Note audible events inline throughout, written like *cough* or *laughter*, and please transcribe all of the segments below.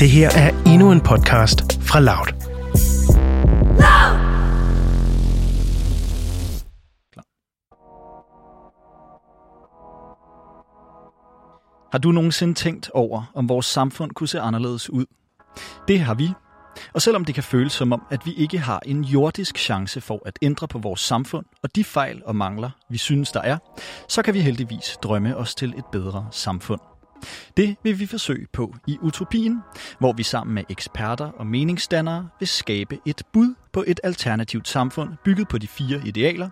Det her er endnu en podcast fra Loud. Har du nogensinde tænkt over, om vores samfund kunne se anderledes ud? Det har vi. Og selvom det kan føles som om, at vi ikke har en jordisk chance for at ændre på vores samfund og de fejl og mangler, vi synes, der er, så kan vi heldigvis drømme os til et bedre samfund. Det vil vi forsøge på i Utopien, hvor vi sammen med eksperter og meningsdannere vil skabe et bud på et alternativt samfund bygget på de fire idealer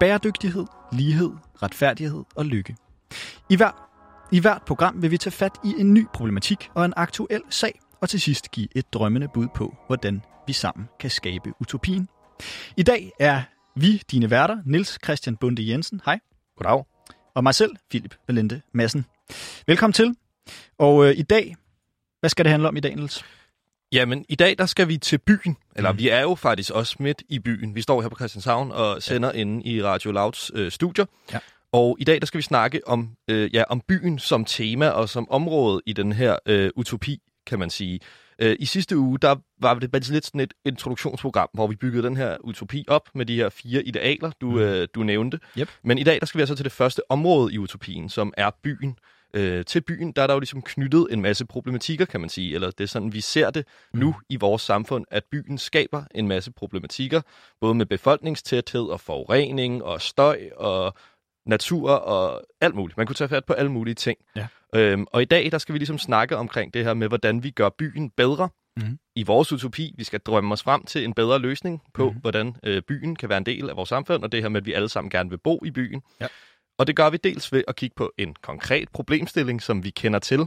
bæredygtighed, lighed, retfærdighed og lykke. I hver i hvert program vil vi tage fat i en ny problematik og en aktuel sag, og til sidst give et drømmende bud på, hvordan vi sammen kan skabe utopien. I dag er vi dine værter, Nils Christian Bunde Jensen. Hej. Goddag. Og mig selv, Philip Valente Madsen. Velkommen til. Og øh, i dag, hvad skal det handle om i dag, Niels? Jamen, i dag der skal vi til byen. Eller mm. vi er jo faktisk også midt i byen. Vi står her på Christianshavn og sender ja. inde i Radio Louds øh, studier. Ja. Og i dag der skal vi snakke om, øh, ja, om byen som tema og som område i den her øh, utopi, kan man sige. Øh, I sidste uge, der var det bare lidt sådan et introduktionsprogram, hvor vi byggede den her utopi op med de her fire idealer, du, mm. øh, du nævnte. Yep. Men i dag, der skal vi altså til det første område i utopien, som er byen. Øh, til byen, der er der jo ligesom knyttet en masse problematikker, kan man sige. Eller det er sådan, vi ser det mm. nu i vores samfund, at byen skaber en masse problematikker, både med befolkningstæthed og forurening og støj og natur og alt muligt. Man kunne tage fat på alle mulige ting. Ja. Øhm, og i dag, der skal vi ligesom snakke omkring det her med, hvordan vi gør byen bedre mm. i vores utopi. Vi skal drømme os frem til en bedre løsning på, Mhm. hvordan øh, byen kan være en del af vores samfund, og det her med, at vi alle sammen gerne vil bo i byen. Ja. Og det gør vi dels ved at kigge på en konkret problemstilling, som vi kender til.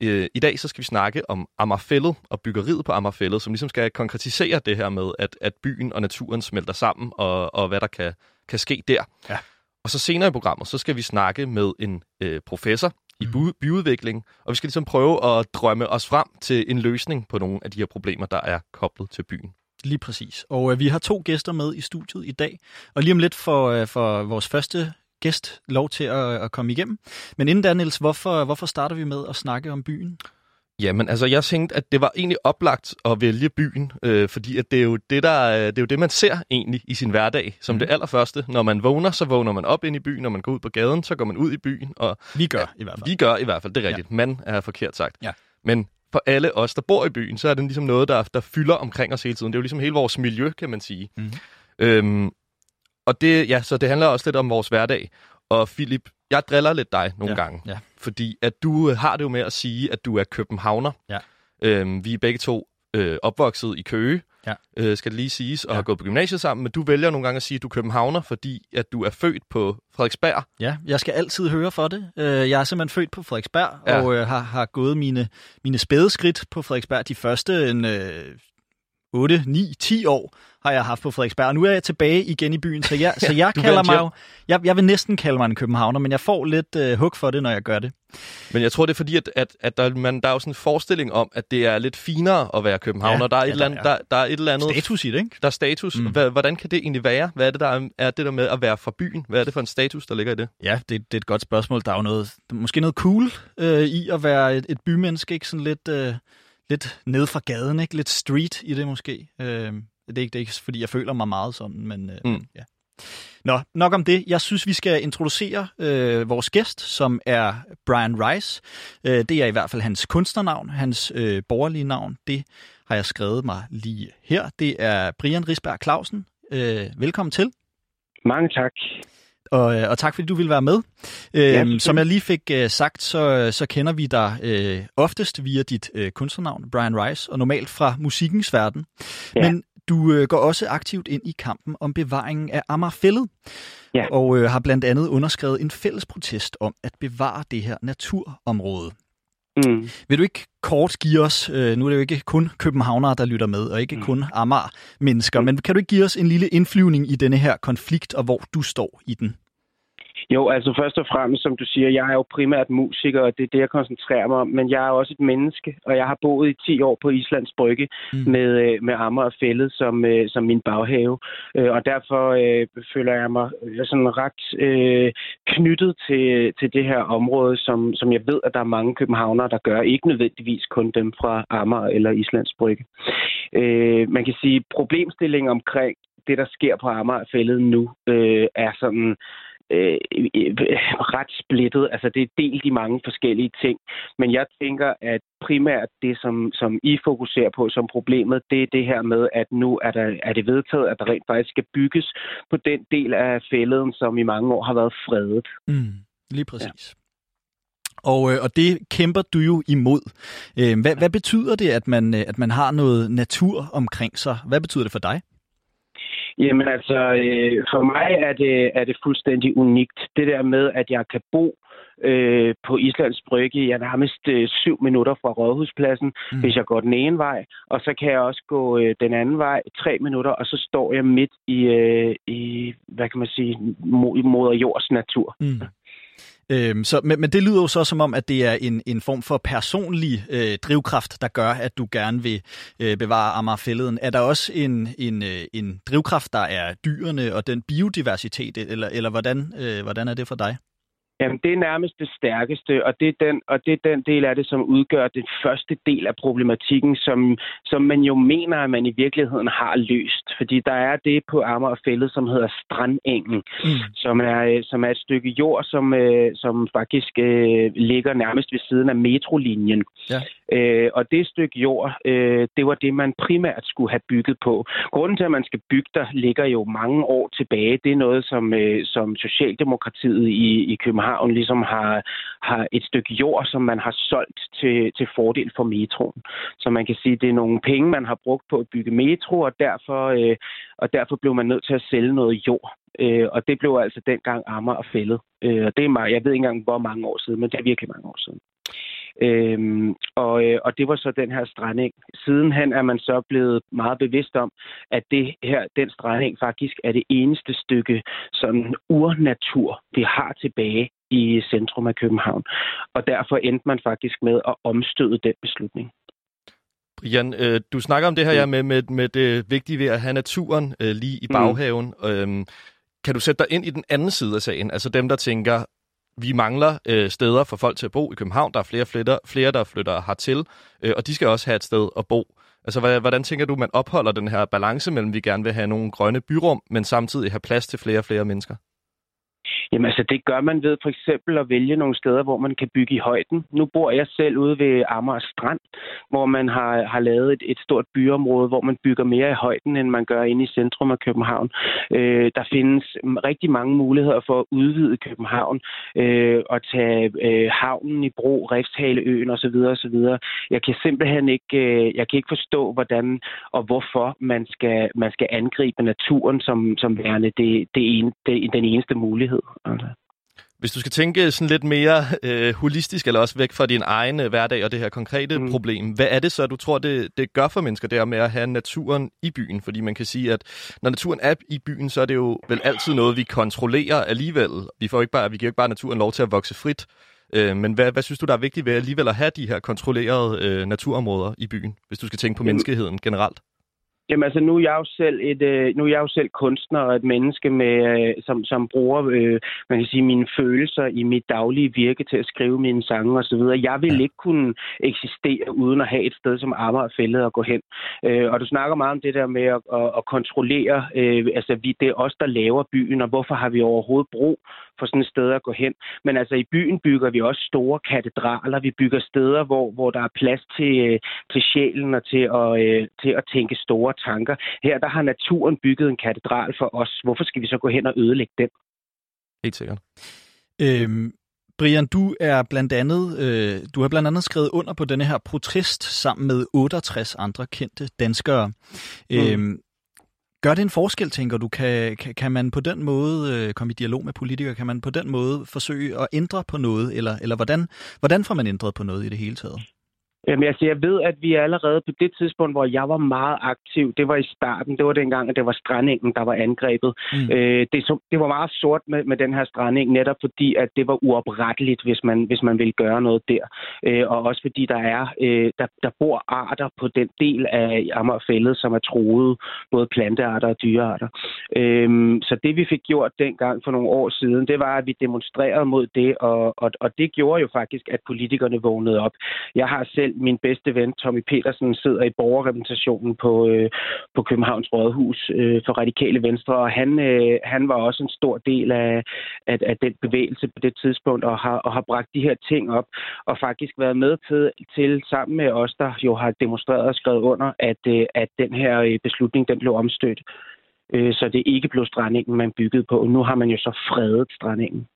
Øh, I dag så skal vi snakke om Amagerfællet og byggeriet på Amagerfællet, som ligesom skal konkretisere det her med, at, at byen og naturen smelter sammen, og, og hvad der kan, kan ske der. Ja. Og så senere i programmet, så skal vi snakke med en øh, professor i by, byudvikling, og vi skal ligesom prøve at drømme os frem til en løsning på nogle af de her problemer, der er koblet til byen. Lige præcis. Og øh, vi har to gæster med i studiet i dag. Og lige om lidt for, øh, for vores første gæst lov til at, at komme igennem. Men inden da, Niels, hvorfor, hvorfor starter vi med at snakke om byen? Jamen, altså, jeg tænkte, at det var egentlig oplagt at vælge byen, øh, fordi at det, er jo det, der, er- det er jo det, man ser egentlig i sin hverdag, som mm. det allerførste. Når man vågner, så vågner man op ind i byen. Når man går ud på gaden, så går man ud i byen. Og Vi gør i hvert fald. vi gør i hvert fald, det er rigtigt. Ja. Man er forkert sagt. Ja. Men for alle os, der bor i byen, så er det ligesom noget, der, der fylder omkring os hele tiden. Det er jo ligesom hele vores miljø, kan man sige. Mhm. Øhm, og det, ja, så det handler også lidt om vores hverdag. Og Philip, jeg driller lidt dig nogle Ja, gange. ja. Fordi at du øh, har det jo med at sige, at du er københavner. Ja. Øhm, vi er begge to øh, opvokset i Køge, Ja. øh, skal det lige siges, og Ja. har gået på gymnasiet sammen. Men du vælger nogle gange at sige, at du er københavner, fordi at du er født på Frederiksberg. Ja, jeg skal altid høre for det. Øh, Jeg er simpelthen født på Frederiksberg, Ja. og øh, har, har gået mine, mine spæde skridt på Frederiksberg de første en, øh, 8, 9, 10 år har jeg haft på Frederiksberg. Og nu er jeg tilbage igen i byen, så jeg, *laughs* så jeg du kalder mig jo... Jeg, jeg vil næsten kalde mig en københavner, men jeg får lidt øh, hug for det, når jeg gør det. Men jeg tror, det er fordi, at, at, at der, man, der er jo sådan en forestilling om, at det er lidt finere at være københavner. Ja, der, er et ja, eller der er. der, der er et eller andet... Status i det, ikke? Der er status. Mm. Hvordan kan det egentlig være? Hvad er det, der er, er det der med at være fra byen? Hvad er det for en status, der ligger i det? Ja, det, det er et godt spørgsmål. Der er jo noget, måske noget cool øh, i at være et, et bymenneske, ikke? Sådan lidt, øh, lidt ned fra gaden, ikke? Lidt street i det måske. Øh, det, er ikke, det er ikke, fordi jeg føler mig meget sådan, men øh, Mm. ja. Nå, nok om det. Jeg synes, vi skal introducere øh, vores gæst, som er Brian Rice. Øh, det er i hvert fald hans kunstnernavn, hans øh, borgerlige navn. Det har jeg skrevet mig lige her. Det er Brian Risberg Clausen. Øh, velkommen til. Mange tak. Og, øh, og tak fordi du ville være med. Ja, Øhm, selvfølgelig. som jeg lige fik øh, sagt, så, så kender vi dig øh, oftest via dit øh, kunstnernavn, Brian Rice, og normalt fra musikkens verden. Ja. Men du øh, går også aktivt ind i kampen om bevaringen af Amagerfællet, Ja. og øh, har blandt andet underskrevet en fælles protest om at bevare det her naturområde. Mm. Vil du ikke kort give os, øh, nu er det jo ikke kun københavnere, der lytter med, og ikke Mm. kun Amager-mennesker, Mm. men kan du ikke give os en lille indflyvning i denne her konflikt, og hvor du står i den? Jo, altså først og fremmest, som du siger, jeg er jo primært musiker, og det er det, jeg koncentrerer mig om, men jeg er også et menneske, og jeg har boet i 10 år på Islands Brygge mm. med, øh, med Amager Fællet som, øh, som min baghave, øh, og derfor øh, føler jeg mig sådan ret øh, knyttet til, til det her område, som, som jeg ved, at der er mange københavnere, der gør, ikke nødvendigvis kun dem fra Amager eller Islands Brygge. Øh, man kan sige, problemstillingen omkring det, der sker på Amagerfældet nu, øh, er sådan øh, ret splittet. Altså, det er delt i mange forskellige ting. Men jeg tænker, at primært det, som, som I fokuserer på som problemet, det er det her med, at nu er, der, er det vedtaget, at der rent faktisk skal bygges på den del af fælleden, som i mange år har været fredet. Mm, lige præcis. Ja. Og, øh, og det kæmper du jo imod. Øh, hvad, hvad betyder det, at man, at man har noget natur omkring sig? Hvad betyder det for dig? Jamen altså, øh, for mig er det, er det fuldstændig unikt. Det der med, at jeg kan bo øh, på Islands Brygge. Jeg er nærmest øh, syv minutter fra Rådhuspladsen, mm. hvis jeg går den ene vej. Og så kan jeg også gå øh, den anden vej tre minutter, og så står jeg midt i, øh, i hvad kan man sige, moder jords natur. Mm. Øhm, så, men, men det lyder jo så som om, at det er en, en form for personlig øh, drivkraft, der gør, at du gerne vil øh, bevare Amagerfælleden. Er der også en, en, øh, en drivkraft, der er dyrene og den biodiversitet, eller, eller hvordan, øh, hvordan er det for dig? Jamen, det er nærmest det stærkeste, og det er den, og det er den del af det, som udgør den første del af problematikken, som, som man jo mener, at man i virkeligheden har løst. Fordi der er det på Amagerfældet, som hedder Strandengen, mm. som, er, som er et stykke jord, som, øh, som faktisk øh, ligger nærmest ved siden af metrolinjen. Ja. Øh, og det stykke jord, øh, det var det, man primært skulle have bygget på. Grunden til, at man skal bygge der, ligger jo mange år tilbage. Det er noget, som, øh, som Socialdemokratiet i, i København ligesom har, har et stykke jord, som man har solgt til, til fordel for metroen. Så man kan sige, at det er nogle penge, man har brugt på at bygge metro, og derfor, øh, og derfor blev man nødt til at sælge noget jord. Øh, og det blev altså dengang Amager og fældet. Øh, og det er meget, jeg ved ikke engang, hvor mange år siden, men det er virkelig mange år siden. Øhm, og, øh, og det var så den her stranding. Sidenhen er man så blevet meget bevidst om, at det her, den stranding faktisk er det eneste stykke sådan urnatur, vi har tilbage i centrum af København. Og derfor endte man faktisk med at omstøde den beslutning. Jan, øh, du snakker om det her ja, med, med, med det vigtige ved at have naturen øh, lige i mm. baghaven. Mm. Øhm, kan du sætte dig ind i den anden side af sagen? Altså dem, der tænker, vi mangler øh, steder for folk til at bo i København. Der er flere, flytter, flere der flytter hertil, øh, og de skal også have et sted at bo. Altså, hvordan tænker du, man opholder den her balance mellem, vi gerne vil have nogle grønne byrum, men samtidig have plads til flere og flere mennesker? Jamen altså, det gør man ved for eksempel at vælge nogle steder, hvor man kan bygge i højden. Nu bor jeg selv ude ved Amager Strand, hvor man har, har lavet et, et stort byområde, hvor man bygger mere i højden, end man gør inde i centrum af København. Øh, der findes rigtig mange muligheder for at udvide København øh, og tage øh, havnen i brug, Refshaleøen osv. osv. Jeg kan simpelthen ikke, øh, jeg kan ikke forstå, hvordan og hvorfor man skal, man skal angribe naturen som, som værende det, det en, det, den eneste mulighed. Altså. Hvis du skal tænke sådan lidt mere øh, holistisk, eller også væk fra din egen øh, hverdag og det her konkrete mm. problem, hvad er det så, du tror, det, det gør for mennesker, der med at have naturen i byen? Fordi man kan sige, at når naturen er i byen, så er det jo vel altid noget, vi kontrollerer alligevel. Vi, får ikke bare, vi giver ikke bare naturen lov til at vokse frit. Øh, men hvad, hvad synes du, der er vigtigt ved alligevel at have de her kontrollerede øh, naturområder i byen, hvis du skal tænke på menneskeheden generelt? Jamen altså, nu er jeg jo selv, et, øh, nu er jeg jo selv kunstner og et menneske, med, øh, som, som bruger øh, man kan sige, mine følelser i mit daglige virke til at skrive mine sange osv. Jeg vil ikke kunne eksistere uden at have et sted som Amagerfældet at gå hen. Øh, og du snakker meget om det der med at, at, at kontrollere, øh, altså vi, det er os, der laver byen, og hvorfor har vi overhovedet brug for sådan et sted at gå hen. Men altså i byen bygger vi også store katedraler. Vi bygger steder, hvor, hvor der er plads til, øh, til sjælen og til at, øh, til at tænke store tanker. Her der har naturen bygget en katedral for os. Hvorfor skal vi så gå hen og ødelægge den? Helt sikkert. Øhm, Brian, du er blandt andet, øh, du har blandt andet skrevet under på denne her protest sammen med 68 andre kendte danskere. Mm. Øhm, Gør det en forskel, tænker du? Kan, kan, kan man på den måde øh, komme i dialog med politikere? Kan man på den måde forsøge at ændre på noget? Eller, eller hvordan, hvordan får man ændret på noget i det hele taget? Jamen, altså, jeg ved, at vi allerede på det tidspunkt, hvor jeg var meget aktiv, det var i starten, det var dengang, at det var strandingen, der var angrebet. Mm. Øh, det, så, det var meget sort med, med den her stranding, netop fordi, at det var uopretteligt, hvis man, hvis man ville gøre noget der. Øh, og også fordi, der er øh, der, der bor arter på den del af Amagerfællet, som er troet, både plantearter og dyrearter. Øh, så det, vi fik gjort dengang for nogle år siden, det var, at vi demonstrerede mod det, og, og, og det gjorde jo faktisk, at politikerne vågnede op. Jeg har selv min bedste ven, Tommy Petersen, sidder i borgerrepræsentationen på, øh, på Københavns Rådhus øh, for Radikale Venstre, og han, øh, han var også en stor del af, af, af den bevægelse på det tidspunkt, og har, og har bragt de her ting op, og faktisk været med til, til sammen med os, der jo har demonstreret og skrevet under, at, øh, at den her øh, beslutning den blev omstødt øh, så det ikke blev strandingen, man byggede på. Nu har man jo så fredet strandingen.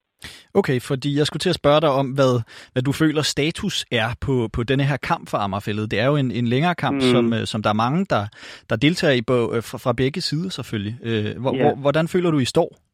Okay, fordi jeg skulle til at spørge dig om, hvad, hvad du føler status er på, på denne her kamp for Amagerfældet. Det er jo en, en længere kamp, mm. som, øh, som der er mange, der, der deltager i øh, fra, fra begge sider selvfølgelig. Øh, hvor, yeah. hvordan føler du, I står?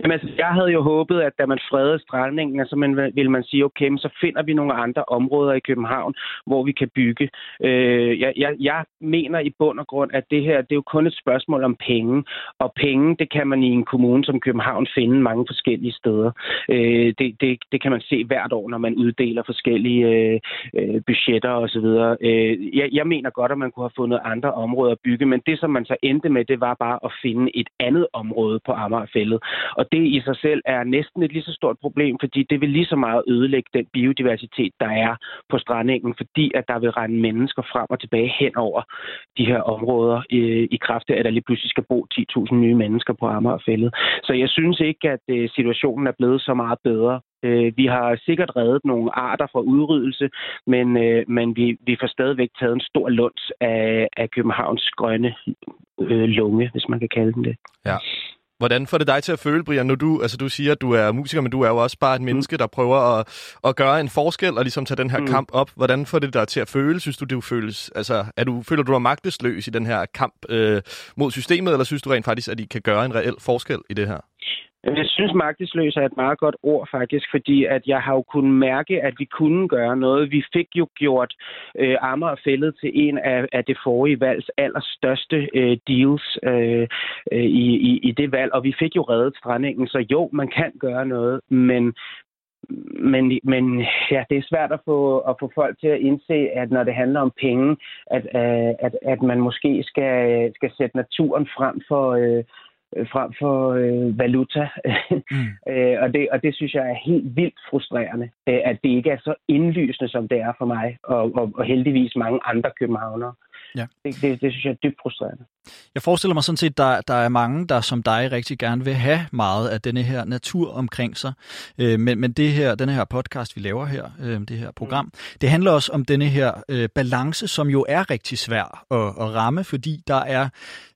Jamen altså, jeg havde jo håbet, at da man fredede strandningen, altså man, vil man sige, okay, så finder vi nogle andre områder i København, hvor vi kan bygge. Øh, jeg, jeg, jeg mener i bund og grund, at det her, det er jo kun et spørgsmål om penge. Og penge, det kan man i en kommune som København finde mange forskellige steder. Øh, det, det, det kan man se hvert år, når man uddeler forskellige øh, øh budgetter osv. Øh, jeg, jeg mener godt, at man kunne have fundet andre områder at bygge, men det, som man så endte med, det var bare at finde et andet område på Amagerfældet. Og det i sig selv er næsten et lige så stort problem, fordi det vil lige så meget ødelægge den biodiversitet, der er på strandingen, fordi at der vil rende mennesker frem og tilbage hen over de her områder øh, i kraft af, at der lige pludselig skal bo 10.000 nye mennesker på Amagerfældet. Så jeg synes ikke, at øh, situationen er blevet så meget bedre. Øh, vi har sikkert reddet nogle arter fra udryddelse, men, øh, men vi, vi får stadigvæk taget en stor lunds af, af Københavns grønne øh, lunge, hvis man kan kalde den det. Ja. Hvordan får det dig til at føle, Brian, når du, altså du siger, at du er musiker, men du er jo også bare et mm. menneske, der prøver at, at gøre en forskel og ligesom tage den her mm. kamp op. Hvordan får det dig til at føle? Synes du, det føles, altså, er du, føler du dig magtesløs i den her kamp øh, mod systemet, eller synes du rent faktisk, at I kan gøre en reel forskel i det her? Jeg synes, magtesløs er et meget godt ord faktisk, fordi at jeg har jo kunnet mærke, at vi kunne gøre noget. Vi fik jo gjort øh, Amager fældet til en af, af det forrige valgs allerstørste øh, deals øh, øh, i, i, i det valg, og vi fik jo reddet strandingen. Så jo, man kan gøre noget, men men, men ja, det er svært at få, at få folk til at indse, at når det handler om penge, at, øh, at, at man måske skal, skal sætte naturen frem for, Øh, frem for øh, valuta. mm. *laughs* øh, og, det, og det synes jeg er helt vildt frustrerende, øh, at det ikke er så indlysende, som det er for mig, og, og, og heldigvis mange andre københavnere. Ja. Det, det, det synes jeg er dybt frustrerende. Jeg forestiller mig sådan set, at der, der er mange, der som dig rigtig gerne vil have meget af denne her natur omkring sig. Øh, men men det her, denne her podcast, vi laver her, øh, det her program, mm. det handler også om denne her øh, balance, som jo er rigtig svær at, at ramme, fordi der er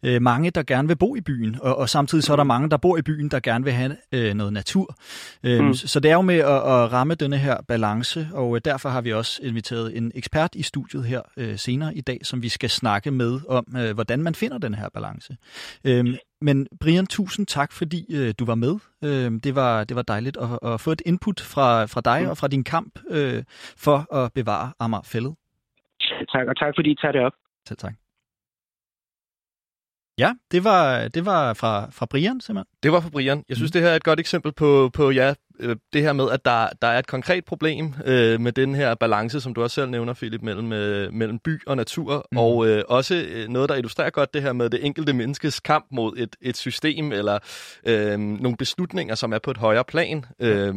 øh, mange, der gerne vil bo i byen, og, og samtidig så er der mm. mange, der bor i byen, der gerne vil have øh, noget natur. Øh, mm. Så det er jo med at, at ramme denne her balance, og øh, derfor har vi også inviteret en ekspert i studiet her øh, senere i dag, som vi skal snakke med om, øh, hvordan man finder den her balance. Øhm, men Brian, tusind tak, fordi øh, du var med. Øhm, det, var, det var dejligt at, at få et input fra, fra dig mm. og fra din kamp øh, for at bevare Amagerfællet. Tak, og tak fordi I tager det op. Selv tak. Ja, det var, det var fra, fra Brian simpelthen. Det var fra Brian. Jeg synes, mm. det her er et godt eksempel på, på ja, øh, det her med, at der, der er et konkret problem øh, med den her balance, som du også selv nævner, Philip, mellem, øh, mellem by og natur, mm. og øh, også øh, noget, der illustrerer godt det her med det enkelte menneskes kamp mod et, et system eller øh, nogle beslutninger, som er på et højere plan. Øh,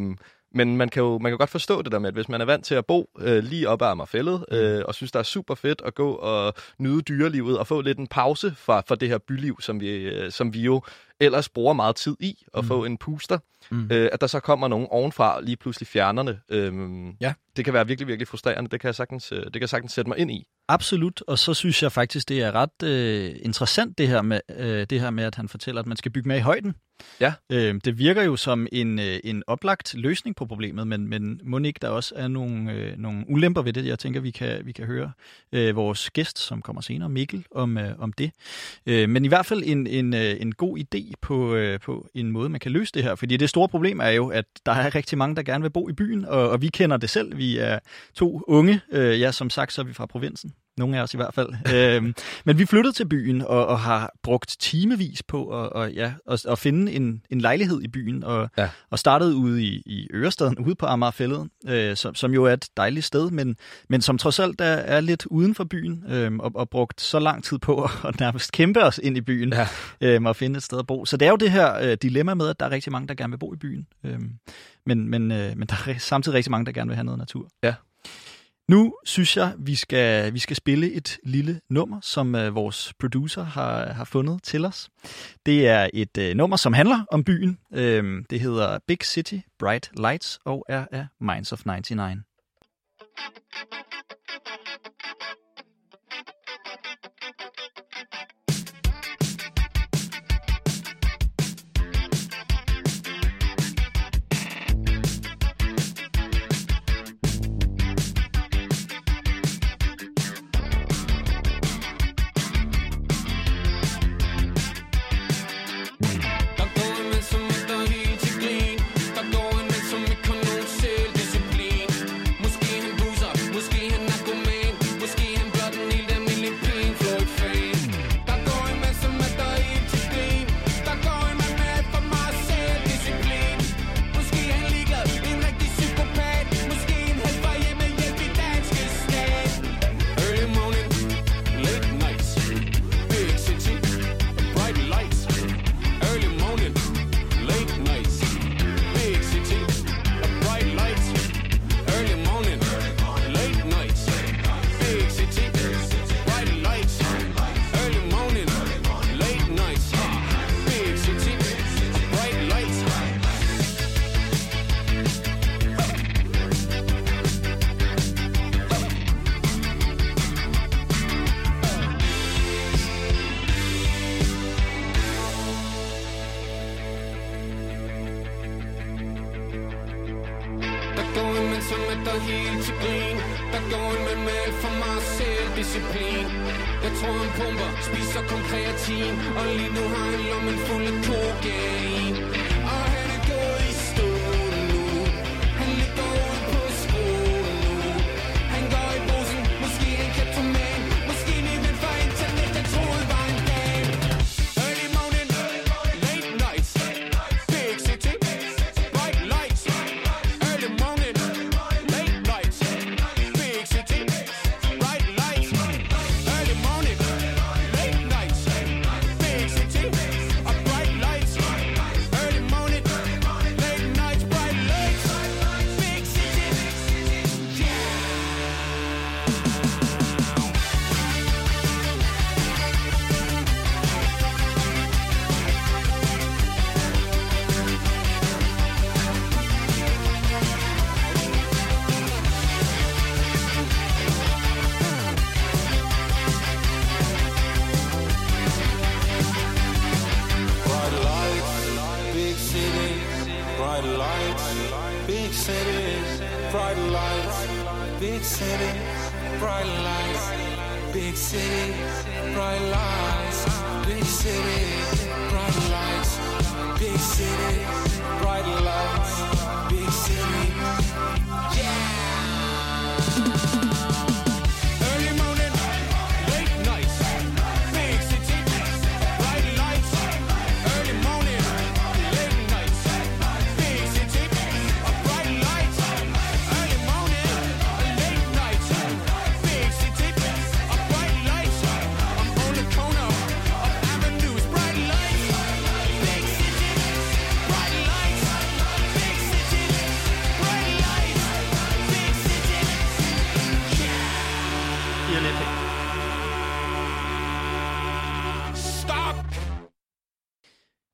men man kan jo man kan godt forstå det der med, at hvis man er vant til at bo øh, lige op ad Amagerfællet, mm. øh, og synes, det er super fedt at gå og nyde dyrelivet, og få lidt en pause fra, fra det her byliv, som vi, øh, som vi jo ellers bruger meget tid i, at mm. få en puster, mm. øh, at der så kommer nogen ovenfra lige pludselig fjernerne. Øh, ja. Det kan være virkelig, virkelig frustrerende. Det kan jeg sagtens, øh, det kan jeg sagtens sætte mig ind i. Absolut, og så synes jeg faktisk, det er ret øh, interessant det her, med, øh, det her med, at han fortæller, at man skal bygge med i højden. Ja. Øh, det virker jo som en, øh, en oplagt løsning på problemet, men, men må ikke der også er nogle, øh, nogle ulemper ved det? Jeg tænker, vi kan, vi kan høre øh, vores gæst, som kommer senere, Mikkel, om, øh, om det. Øh, men i hvert fald en, en, øh, en god idé på, øh, på en måde, man kan løse det her. Fordi det store problem er jo, at der er rigtig mange, der gerne vil bo i byen, og, og vi kender det selv. Vi er to unge. Øh, ja, som sagt, så er vi fra provinsen. Nogle af os i hvert fald. *laughs* øhm, men vi flyttede til byen og, og har brugt timevis på at, og, ja, at, at finde en, en lejlighed i byen. Og, Ja. og startede ude i, i Ørestaden, ude på Amagerfællet, øh, som, som jo er et dejligt sted, men, men som trods alt er, er lidt uden for byen, øh, og, og brugt så lang tid på *laughs* at nærmest kæmpe os ind i byen Ja. øh, og finde et sted at bo. Så det er jo det her øh, dilemma med, at der er rigtig mange, der gerne vil bo i byen. Øh, men, men, øh, men der er samtidig rigtig mange, der gerne vil have noget natur. Ja. Nu synes jeg, vi skal, vi skal spille et lille nummer, som øh, vores producer har, har fundet til os. Det er et øh, nummer, som handler om byen. Øh, det hedder Big City, Bright Lights og er af Minds of 99.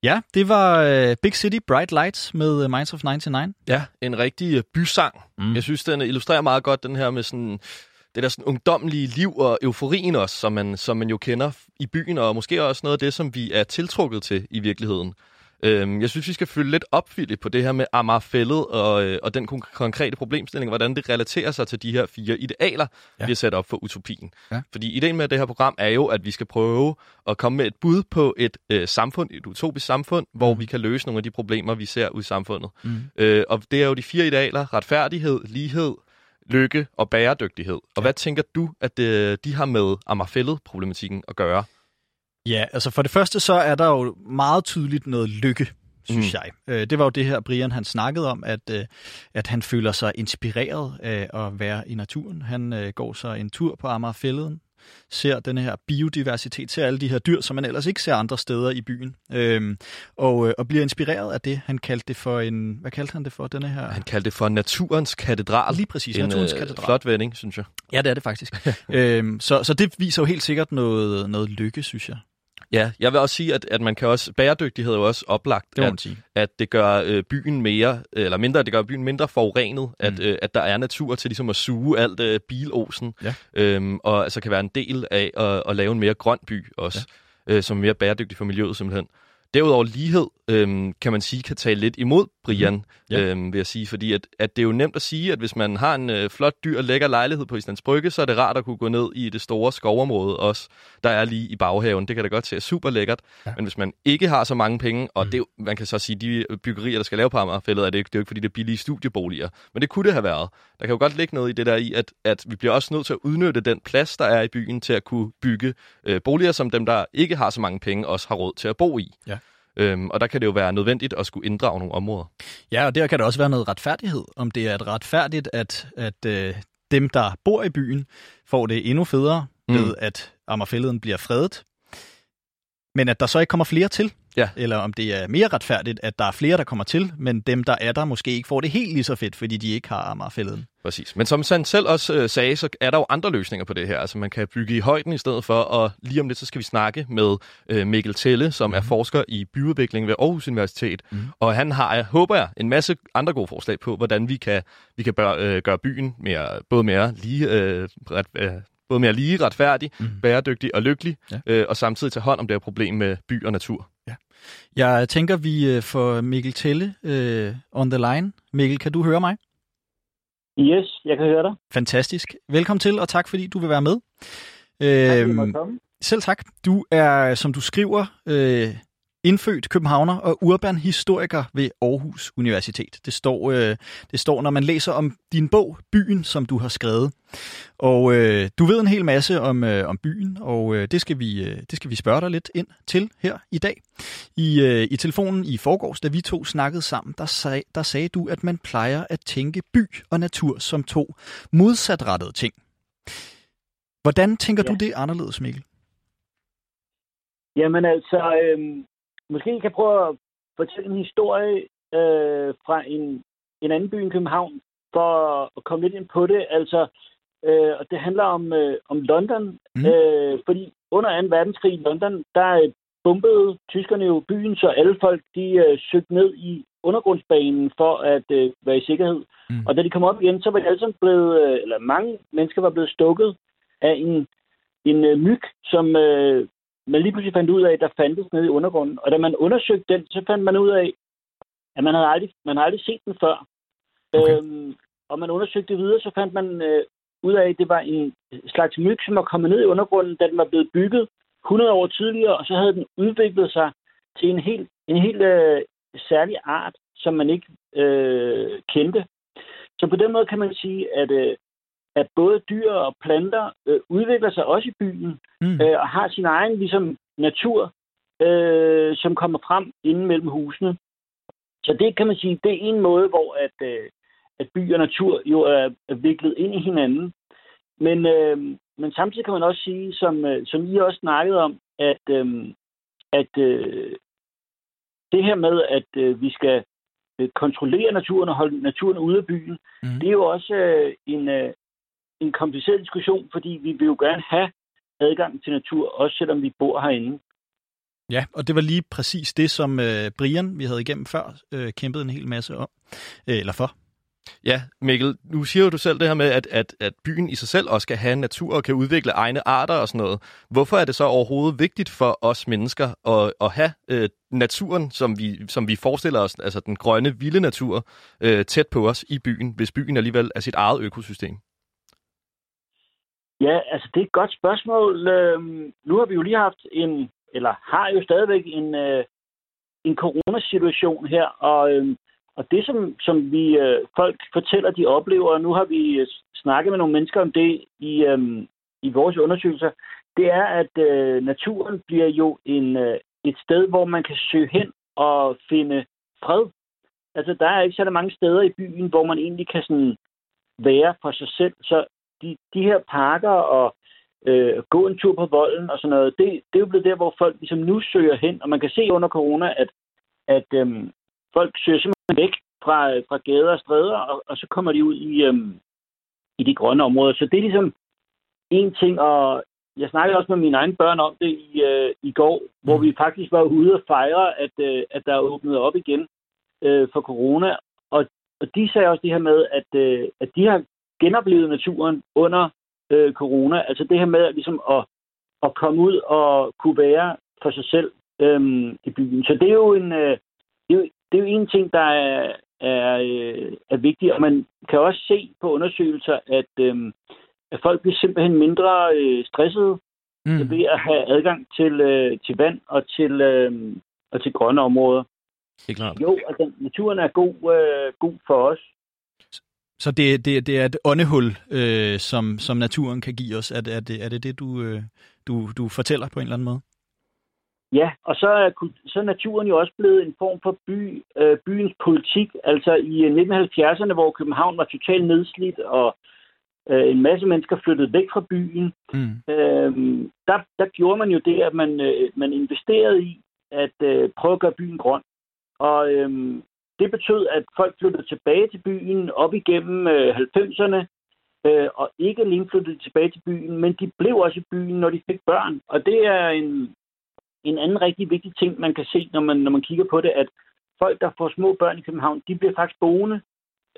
Ja, det var øh, Big City, Bright Lights med øh, Minds of 99. Ja, en rigtig øh, bysang. Mm. Jeg synes, den illustrerer meget godt den her med sådan det der sådan ungdomlige liv og euforien også, som man, som man jo kender i byen, og måske også noget af det, som vi er tiltrukket til i virkeligheden. Øhm, jeg synes, vi skal følge lidt op, Philip, på det her med Amagerfællet og, øh, og den kon- konkrete problemstilling, hvordan det relaterer sig til de her fire idealer, ja. vi har sat op for utopien. Ja. Fordi ideen med det her program er jo, at vi skal prøve at komme med et bud på et øh, samfund, et utopisk samfund, mm. hvor vi kan løse nogle af de problemer, vi ser ud i samfundet. Mm. Øh, og det er jo de fire idealer, retfærdighed, lighed, lykke og bæredygtighed. Og ja. hvad tænker du, at øh, de har med Amagerfællet-problematikken at gøre? Ja, altså for det første så er der jo meget tydeligt noget lykke, synes mm. jeg. Øh, Det var jo det her, Brian han snakkede om, at, øh, at han føler sig inspireret af at være i naturen. Han øh, går så en tur på Amagerfælleden, ser den her biodiversitet, ser alle de her dyr, som man ellers ikke ser andre steder i byen, øhm, og, og bliver inspireret af det. Han kaldte det for en, hvad kaldte han det for, denne her? Han kaldte det for naturens katedral. Lige præcis, en, naturens katedral. Flot vending, synes jeg. Ja, det er det faktisk. *laughs* øhm, så, så det viser jo helt sikkert noget, noget lykke, synes jeg. Ja, jeg vil også sige, at, at man kan også, bæredygtighed er jo også oplagt, Det at, sige. at det gør øh, byen mere, eller mindre, det gør byen mindre forurenet, at, Mm. øh, at der er natur til ligesom at suge alt øh, bilosen, Ja. øhm, og altså kan være en del af at, at lave en mere grøn by også, ja. øh, som er mere bæredygtig for miljøet simpelthen. Derudover lighed, øhm, kan man sige, kan tale lidt imod Brian, mm. Ja. øhm, vil jeg sige, fordi at, at det er jo nemt at sige, at hvis man har en øh, flot, dyr og lækker lejlighed på Islands Brygge, så er det rart at kunne gå ned i det store skovområde også, der er lige i baghaven. Det kan da godt se super lækkert, ja. men hvis man ikke har så mange penge, og mm. det, man kan så sige, de byggerier, der skal lave på Amagerfældet, er det, det er jo ikke, fordi det er billige studieboliger, men det kunne det have været. Der kan jo godt ligge noget i det der i, at, at vi bliver også nødt til at udnytte den plads, der er i byen, til at kunne bygge øh, boliger, som dem, der ikke har så mange penge, også har råd til at bo i. Ja. Øhm, og der kan det jo være nødvendigt at skulle inddrage nogle områder. Ja, og der kan der også være noget retfærdighed. Om det er et retfærdigt, at, at øh, dem, der bor i byen, får det endnu federe Mm. ved, at Amagerfælleden bliver fredet. Men at der så ikke kommer flere til. Ja. Eller om det er mere retfærdigt, at der er flere, der kommer til, men dem, der er der, måske ikke får det helt lige så fedt, fordi de ikke har Amagerfælleden. Præcis. Men som han selv også øh, sagde, så er der jo andre løsninger på det her. Altså man kan bygge i højden i stedet for, og lige om lidt, så skal vi snakke med øh, Mikkel Telle, som er forsker i byudvikling ved Aarhus Universitet. Mm. Og han har, jeg håber jeg, en masse andre gode forslag på, hvordan vi kan, vi kan bør, øh, gøre byen mere, både mere lige, øh, ret, øh, både mere lige, retfærdig, mm. bæredygtig og lykkelig, Ja. øh, og samtidig tage hånd om det her problem med by og natur. Jeg tænker, vi øh, får Mikkel Telle øh, on the line. Mikkel, kan du høre mig? Yes, jeg kan høre dig. Fantastisk. Velkommen til, og tak fordi du vil være med. Tak, Øhm. Selv tak. Du er, som du skriver, øh, indfødt københavner og urban historiker ved Aarhus Universitet. Det står, øh, det står, når man læser om din bog, Byen, som du har skrevet. Og øh, du ved en hel masse om, øh, om byen, og øh, det, skal vi, øh, det skal vi spørge dig lidt ind til her i dag. I, øh, i telefonen i forgårs, da vi to snakkede sammen, der, sag, der sagde du, at man plejer at tænke by og natur som to modsatrettede ting. Hvordan tænker Ja. du det anderledes, Mikkel? Jamen altså, øhm, måske jeg kan prøve at fortælle en historie øh, fra en, en anden by end København, for at komme lidt ind på det. Altså, øh, og det handler om, øh, om London, Mm. øh, fordi under 2. verdenskrig i London, der øh, bombede tyskerne jo byen, så alle folk de øh, søgte ned i undergrundsbanen for at øh, være i sikkerhed. Mm. Og da de kom op igen, så var de alle sammen blevet, øh, eller mange mennesker var blevet stukket af en, en øh, myg, som øh, man lige pludselig fandt ud af, der fandtes nede i undergrunden. Og da man undersøgte den, så fandt man ud af, at man havde aldrig, man havde aldrig set den før. Okay. Øhm, og man undersøgte videre, så fandt man øh, ud af, at det var en slags myg, som var kommet ned i undergrunden, da den var blevet bygget 100 år tidligere, og så havde den udviklet sig til en helt, en helt øh, særlig art, som man ikke øh, kendte. Så på den måde kan man sige, at, øh, at både dyr og planter øh, udvikler sig også i byen, Mm. øh, og har sin egen ligesom, natur, øh, som kommer frem inden mellem husene. Så det kan man sige, det er en måde, hvor at, øh, at by og natur jo er, er viklet ind i hinanden. Men, øh, men samtidig kan man også sige, som, øh, som I også snakkede om, at, øh, at øh, det her med, at øh, vi skal øh, kontrollere naturen og holde naturen ude af byen, Mm. det er jo også øh, en, øh, en kompliceret diskussion, fordi vi vil jo gerne have adgang til natur, også selvom vi bor herinde. Ja, og det var lige præcis det, som øh, Brian, vi havde igennem før, øh, kæmpede en hel masse om, øh, eller for. Ja, Mikkel, nu siger jo du selv det her med, at, at, at byen i sig selv også skal have natur og kan udvikle egne arter og sådan noget. Hvorfor er det så overhovedet vigtigt for os mennesker at, at have øh, naturen, som vi, som vi forestiller os, altså den grønne, vilde natur, øh, tæt på os i byen, hvis byen alligevel er sit eget økosystem? Ja, altså det er et godt spørgsmål. Øhm, nu har vi jo lige haft en, eller har jo stadigvæk en, øh, en coronasituation her, og, øh, og det som, som vi øh, folk fortæller, de oplever, og nu har vi øh, snakket med nogle mennesker om det i, øh, i vores undersøgelser, det er, at øh, naturen bliver jo en, øh, et sted, hvor man kan søge hen og finde fred. Altså, der er ikke så mange steder i byen, hvor man egentlig kan sådan være for sig selv. Så de, de her parker og øh, gå en tur på volden og sådan noget, det, det er jo blevet der, hvor folk ligesom nu søger hen. Og man kan se under corona, at, at øhm, folk søger simpelthen væk fra, fra gader og stræder, og, og så kommer de ud i, øhm, i de grønne områder. Så det er ligesom en ting, og jeg snakkede også med mine egne børn om det i, øh, i går, hvor vi faktisk var ude og fejre, at, øh, at der er åbnet op igen øh, for corona. Og, og de sagde også det her med, at, øh, at de har genoplevet naturen under øh, corona. Altså det her med ligesom at, at komme ud og kunne være for sig selv øh, i byen. Så det er jo en, øh, det er jo, det er jo en ting, der er, er, øh, er vigtig. Og man kan også se på undersøgelser, at, øh, at folk bliver simpelthen mindre øh, stressede mm. ved at have adgang til, øh, til vand og til, øh, og til grønne områder. Det er klart. Jo, altså naturen er god, øh, god for os. Så det, det, det er et åndehul, øh, som, som naturen kan give os. Er det er det, er det, det du, øh, du, du fortæller på en eller anden måde? Ja, og så er, så er naturen jo også blevet en form for by, øh, byens politik. Altså i 1970'erne, hvor København var totalt nedslidt, og øh, en masse mennesker flyttede væk fra byen, Mm. øh, der, der gjorde man jo det, at man, øh, man investerede i at øh, prøve at gøre byen grøn. Og øh, det betød, at folk flyttede tilbage til byen op igennem øh, 90'erne, øh, og ikke alene flyttede tilbage til byen, men de blev også i byen, når de fik børn. Og det er en, en anden rigtig vigtig ting, man kan se, når man, når man kigger på det, at folk, der får små børn i København, de bliver faktisk boende,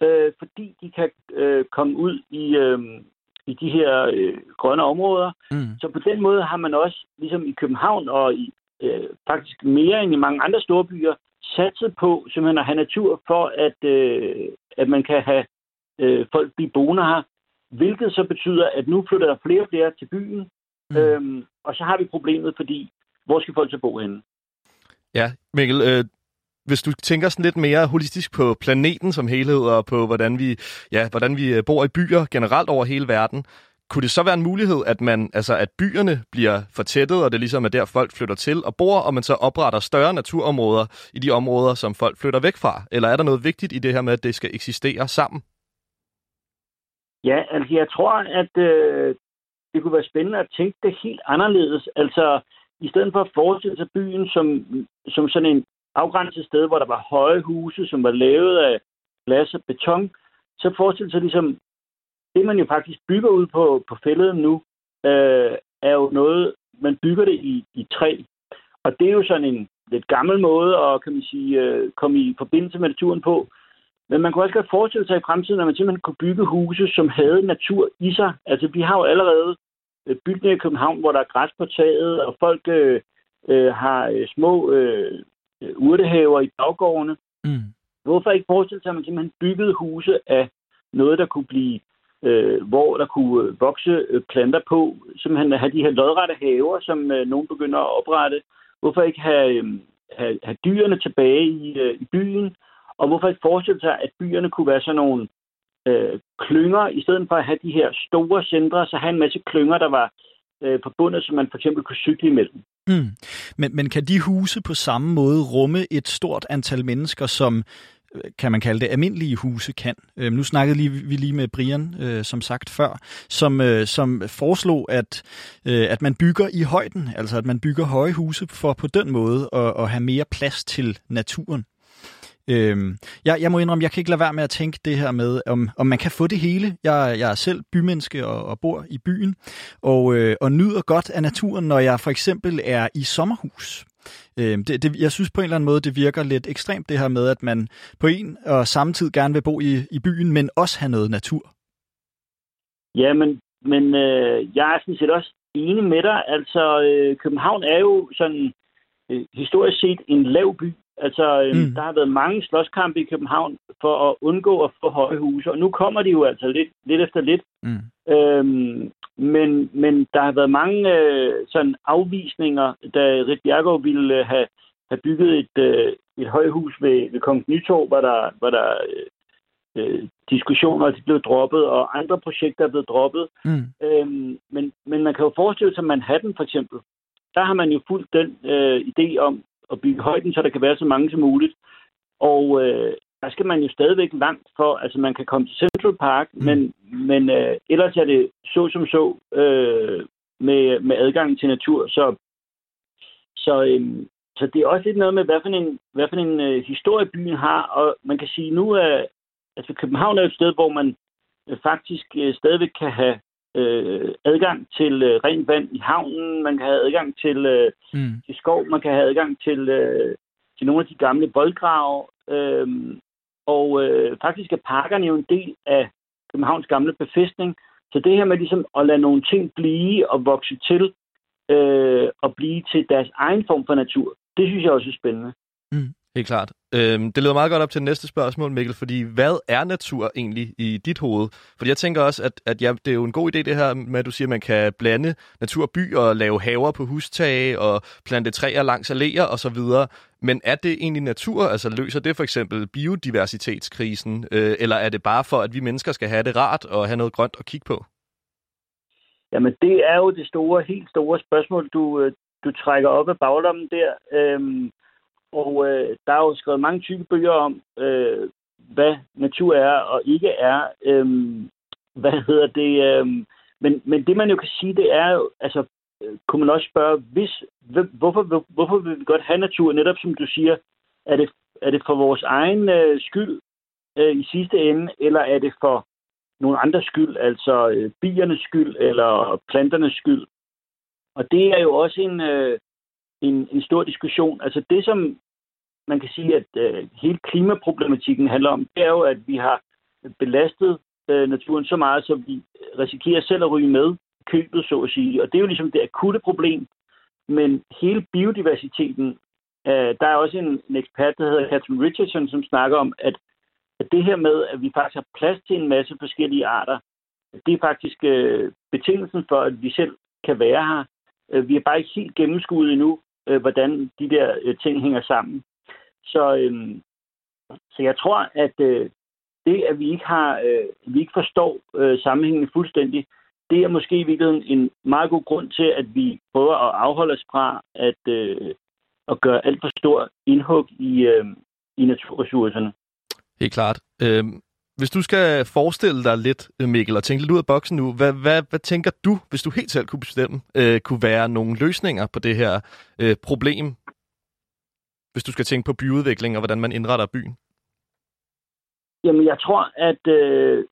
øh, fordi de kan øh, komme ud i, øh, i de her øh, grønne områder. Mm. Så på den måde har man også, ligesom i København og i, øh, faktisk mere end i mange andre store byer, satset på simpelthen at have natur for, at, øh, at man kan have øh, folk blive boende her. Hvilket så betyder, at nu flytter der flere og flere til byen, Mm. øhm, og så har vi problemet, fordi hvor skal folk så bo henne? Ja, Mikkel, øh, hvis du tænker sådan lidt mere holistisk på planeten som helhed, og på hvordan vi, ja, hvordan vi øh, bor i byer generelt over hele verden, kunne det så være en mulighed, at man, altså at byerne bliver fortættet, og det ligesom er der, folk flytter til og bor, og man så opretter større naturområder i de områder, som folk flytter væk fra? Eller er der noget vigtigt i det her med, at det skal eksistere sammen? Ja, altså jeg tror, at øh, det kunne være spændende at tænke det helt anderledes. Altså i stedet for at forestille sig byen som, som sådan en afgrænset sted, hvor der var høje huse, som var lavet af glas og beton, så forestille sig ligesom, det man jo faktisk bygger ud på, på fældet nu, øh, er jo noget, man bygger det i, i træ. Og det er jo sådan en lidt gammel måde at kan man sige, øh, komme i forbindelse med naturen på. Men man kunne også godt forestille sig i fremtiden, at man simpelthen kunne bygge huse, som havde natur i sig. Altså, vi har jo allerede øh, bygninger i København, hvor der er græs på taget, og folk øh, øh, har øh, små øh, urtehaver i baggårdene. Mm. Hvorfor ikke forestille sig, at man simpelthen byggede huse af noget, der kunne blive, øh, hvor der kunne øh, vokse øh, planter på, simpelthen have de her lodrette haver, som øh, nogen begynder at oprette. Hvorfor ikke have, øh, have, have dyrene tilbage i, øh, i byen? Og hvorfor ikke forestille sig, at byerne kunne være sådan nogle øh, klynger, i stedet for at have de her store centre, så have en masse klynger, der var øh, forbundet, så man for eksempel kunne cykle imellem. Mm. Men, men kan de huse på samme måde rumme et stort antal mennesker, som kan man kalde det, almindelige huse kan. Øhm, nu snakkede lige, vi lige med Brian, øh, som sagt før, som, øh, som foreslog, at, øh, at man bygger i højden, altså at man bygger høje huse for på den måde at, at have mere plads til naturen. Øhm, jeg, jeg må indrømme, jeg kan ikke lade være med at tænke det her med, om, om man kan få det hele. Jeg, jeg er selv bymenneske og, og bor i byen, og, øh, og nyder godt af naturen, når jeg for eksempel er i sommerhus. Øh, det, det, jeg synes på en eller anden måde, det virker lidt ekstremt det her med, at man på en og samme tid gerne vil bo i, i byen, men også have noget natur. Ja, men, men øh, jeg er sådan set også enig med dig. Altså, øh, København er jo sådan øh, historisk set en lav by. Altså, øh, mm. der har været mange slåskampe i København for at undgå at få høje huse, og nu kommer de jo altså lidt, lidt efter lidt. Mm. Øhm, men, men der har været mange øh, sådan afvisninger, da Rit Bjergård ville øh, have, have bygget et, øh, et højhus ved, ved Kongens Nytorv, hvor der, hvor der øh, øh, diskussioner, og de blev droppet, og andre projekter er blevet droppet. Mm. Øhm, men, men man kan jo forestille sig Manhattan for eksempel. Der har man jo fulgt den øh, idé om at bygge højden, så der kan være så mange som muligt. Og øh, der skal man jo stadigvæk langt for, altså man kan komme til Central Park, mm. men, men øh, ellers er det så som så øh, med, med adgang til natur. Så, så, øh, så det er også lidt noget med, hvad for en, hvad for en øh, historie byen har, og man kan sige, nu er altså København er et sted, hvor man øh, faktisk øh, stadigvæk kan have øh, adgang til øh, rent vand i havnen, man kan have adgang til, øh, Mm. til skov, man kan have adgang til, øh, til nogle af de gamle voldgrave, øh, og øh, faktisk er parkerne jo en del af Københavns gamle befæstning, så det her med ligesom at lade nogle ting blive og vokse til, øh, og blive til deres egen form for natur, det synes jeg også er spændende. Mm. Helt klart. Øhm, det leder meget godt op til det næste spørgsmål, Mikkel, fordi hvad er natur egentlig i dit hoved? Fordi jeg tænker også, at, at ja, det er jo en god idé det her med, at du siger, at man kan blande natur og by og lave haver på hustage og plante træer langs alléer osv. Men er det egentlig natur? Altså løser det for eksempel biodiversitetskrisen? Øh, eller er det bare for, at vi mennesker skal have det rart og have noget grønt at kigge på? Jamen, det er jo det store, helt store spørgsmål, du, øh, du trækker op af baglommen der. Øhm, og øh, der er jo skrevet mange tykke bøger om, øh, hvad natur er og ikke er. Øh, hvad hedder det? Øh, men, men det, man jo kan sige, det er jo, altså, øh, kunne man også spørge, hvis, hvorfor, hvorfor vil vi godt have natur? Netop som du siger, er det, er det for vores egen øh, skyld øh, i sidste ende, eller er det for nogle andres skyld, altså øh, biernes skyld eller planternes skyld. Og det er jo også en, øh, en, en stor diskussion. Altså det, som man kan sige, at øh, hele klimaproblematikken handler om, det er jo, at vi har belastet øh, naturen så meget, så vi risikerer selv at ryge med købet, så at sige. Og det er jo ligesom det akutte problem. Men hele biodiversiteten, øh, der er også en, en ekspert, der hedder Catherine Richardson, som snakker om, at at det her med, at vi faktisk har plads til en masse forskellige arter, det er faktisk øh, betingelsen for, at vi selv kan være her. Øh, vi har bare ikke helt gennemskuet endnu, øh, hvordan de der øh, ting hænger sammen. Så, øh, så jeg tror, at øh, det, at vi ikke har, øh, vi ikke forstår øh, sammenhængen fuldstændig, det er måske i virkeligheden en meget god grund til, at vi prøver at afholde os fra at, øh, at gøre alt for stor indhug i, øh, i naturressourcerne. Helt klart. Øhm, hvis du skal forestille dig lidt, øh, Mikkel, og tænke lidt ud af boksen nu, hvad, hvad, hvad tænker du, hvis du helt selv kunne bestemme, øh, kunne være nogle løsninger på det her øh, problem, hvis du skal tænke på byudvikling og hvordan man indretter byen? Jamen, jeg tror, at øh,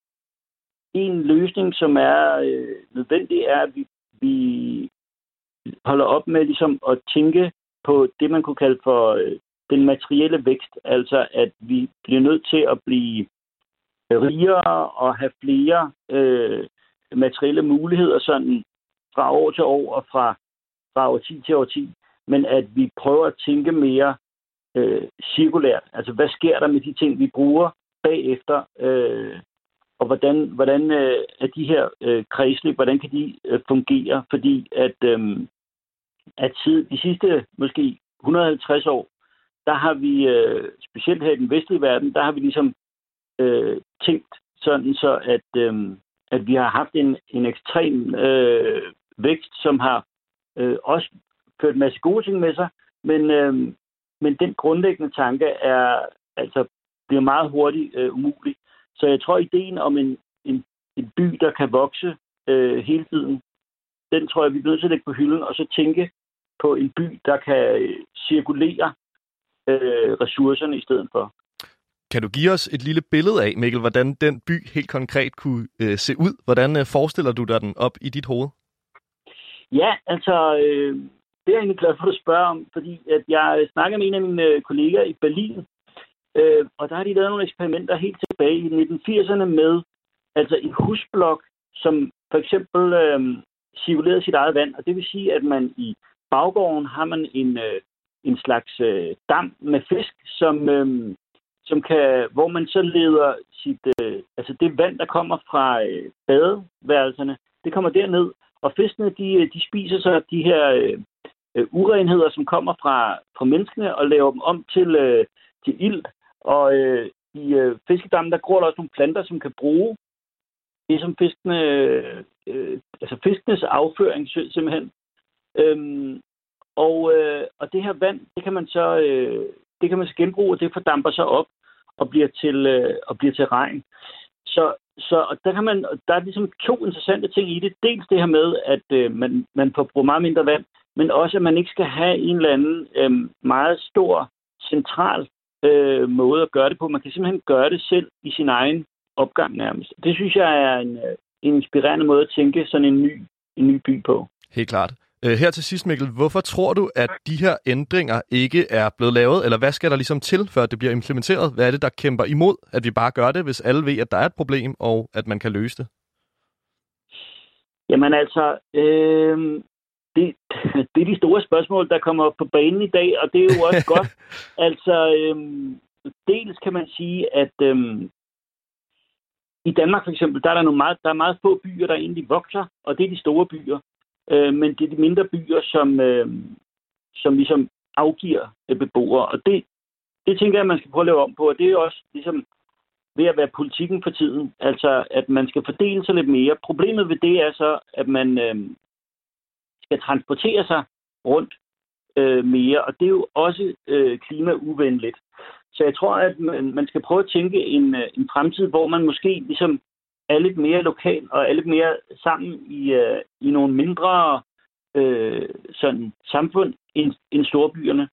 en løsning, som er øh, nødvendig, er, at vi, vi holder op med ligesom at tænke på det, man kunne kalde for øh, den materielle vækst. Altså, at vi bliver nødt til at blive rigere og have flere øh, materielle muligheder sådan fra år til år og fra, fra årti til årti. Men at vi prøver at tænke mere øh, cirkulært. Altså, hvad sker der med de ting, vi bruger bagefter? Øh, og hvordan, hvordan øh, er de her øh, kredsløb, hvordan kan de øh, fungere? Fordi at, øh, at tid, de sidste måske 150 år, der har vi, øh, specielt her i den vestlige verden, der har vi ligesom øh, tænkt sådan så, at, øh, at vi har haft en, en ekstrem øh, vækst, som har øh, også ført en masse gode ting med sig, men, øh, men den grundlæggende tanke er altså bliver meget hurtigt øh, umulig. Så jeg tror, ideen om en, en, en by, der kan vokse øh, hele tiden, den tror jeg, vi er nødt til at lægge på hylden, og så tænke på en by, der kan øh, cirkulere øh, ressourcerne i stedet for. Kan du give os et lille billede af, Mikkel, hvordan den by helt konkret kunne øh, se ud? Hvordan øh, forestiller du dig den op i dit hoved? Ja, altså, øh, det er jeg egentlig glad for, at du spørger om, fordi at jeg snakker med en af mine øh, kolleger i Berlin, øh, og der har de lavet nogle eksperimenter helt tilbage i 1980'erne med altså en husblok, som for eksempel øh, cirkulerede sit eget vand, og det vil sige, at man i baggården har man en, øh, en slags øh, dam med fisk, som, øh, som kan, hvor man så leder sit, øh, altså det vand, der kommer fra øh, badeværelserne, det kommer derned, og fiskene, de, øh, de spiser så de her øh, øh, urenheder, som kommer fra, fra menneskene, og laver dem om til, øh, til ild. Og øh, i øh, fiskedammen, der gror der også nogle planter, som kan bruge det, som fiskene, øh, øh altså fiskenes afføring simpelthen. Øhm, og, øh, og det her vand, det kan man så, øh, det kan man så genbruge, og det fordamper så op og bliver til, øh, og bliver til regn. Så, så og der, kan man, der er ligesom to interessante ting i det. Dels det her med, at øh, man, man får brugt meget mindre vand, men også, at man ikke skal have en eller anden øh, meget stor central øh, måde at gøre det på. Man kan simpelthen gøre det selv i sin egen opgang nærmest. Det synes jeg er en, øh, en inspirerende måde at tænke sådan en ny, en ny by på. Helt klart. Øh, her til sidst, Mikkel, hvorfor tror du, at de her ændringer ikke er blevet lavet, eller hvad skal der ligesom til, før det bliver implementeret? Hvad er det, der kæmper imod, at vi bare gør det, hvis alle ved, at der er et problem, og at man kan løse det? Jamen altså, øh, det, *laughs* det er de store spørgsmål, der kommer på banen i dag, og det er jo også *laughs* godt. Altså, øh, dels kan man sige, at øh, i Danmark for eksempel, der er der, nogle meget, der er meget få byer, der egentlig vokser, og det er de store byer. Øh, men det er de mindre byer, som, øh, som ligesom afgiver øh, beboere. Og det, det tænker jeg, at man skal prøve at lave om på, og det er også ligesom ved at være politikken for tiden. Altså, at man skal fordele sig lidt mere. Problemet ved det er så, at man øh, skal transportere sig rundt øh, mere, og det er jo også øh, klimauvenligt. Så jeg tror, at man, man skal prøve at tænke en, øh, en fremtid, hvor man måske ligesom er lidt mere lokal og er lidt mere sammen i, øh, i nogle mindre øh, sådan, samfund end, end storbyerne.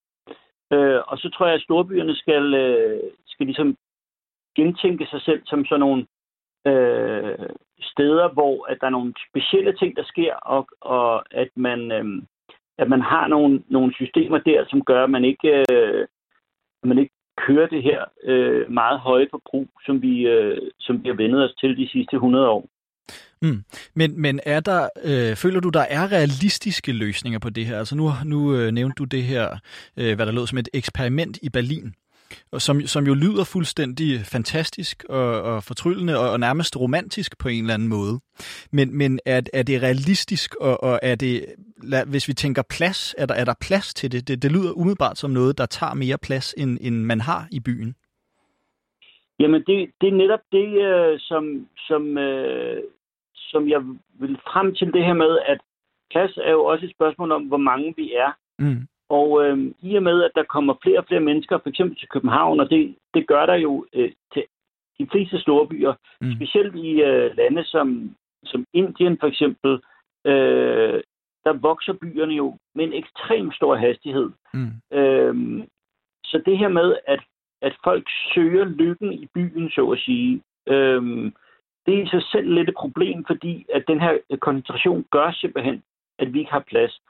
Øh, og så tror jeg, at storbyerne skal, øh, skal ligesom gentænke sig selv som sådan nogle øh, steder, hvor at der er nogle specielle ting, der sker, og, og at man øh, at man har nogle, nogle systemer der, som gør, at man ikke, øh, at man ikke kører det her øh, meget høje forbrug, som vi, øh, som vi har vendet os til de sidste 100 år. Mm. Men, men er der, øh, føler du, der er realistiske løsninger på det her? Altså nu, nu øh, nævnte du det her, øh, hvad der lød som et eksperiment i Berlin som, som jo lyder fuldstændig fantastisk og, og fortryllende og, og nærmest romantisk på en eller anden måde. Men, men er, er det realistisk, og, og er det, lad, hvis vi tænker plads, er der, er der plads til det? det? Det lyder umiddelbart som noget, der tager mere plads, end, end man har i byen. Jamen, det, det er netop det, øh, som, som, øh, som jeg vil frem til det her med, at plads er jo også et spørgsmål om, hvor mange vi er. Mm. Og øh, i og med, at der kommer flere og flere mennesker, for eksempel til København, og det, det gør der jo øh, til de fleste store byer, mm. specielt i øh, lande som, som Indien for eksempel, øh, der vokser byerne jo med en ekstrem stor hastighed. Mm. Øh, så det her med, at, at folk søger lykken i byen, så at sige, øh, det er i sig selv lidt et problem, fordi at den her koncentration gør simpelthen, at vi ikke har plads.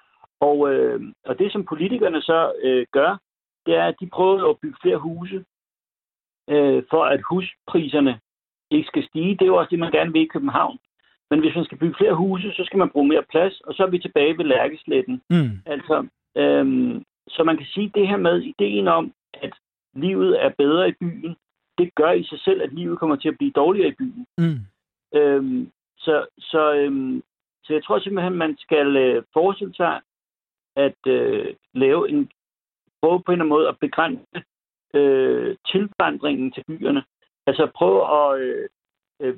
Og, øh, og det, som politikerne så øh, gør, det er, at de prøver at bygge flere huse, øh, for at huspriserne ikke skal stige. Det er jo også det, man gerne vil i København. Men hvis man skal bygge flere huse, så skal man bruge mere plads, og så er vi tilbage ved Lærkesletten. Mm. Altså, øh, så man kan sige det her med ideen om, at livet er bedre i byen, det gør i sig selv, at livet kommer til at blive dårligere i byen. Mm. Øhm, så, så, øhm, så jeg tror simpelthen, man skal øh, forestille sig, at øh, lave en prøve på en eller anden måde at begrænse øh, tilvandringen til byerne. Altså prøve at... Øh, øh,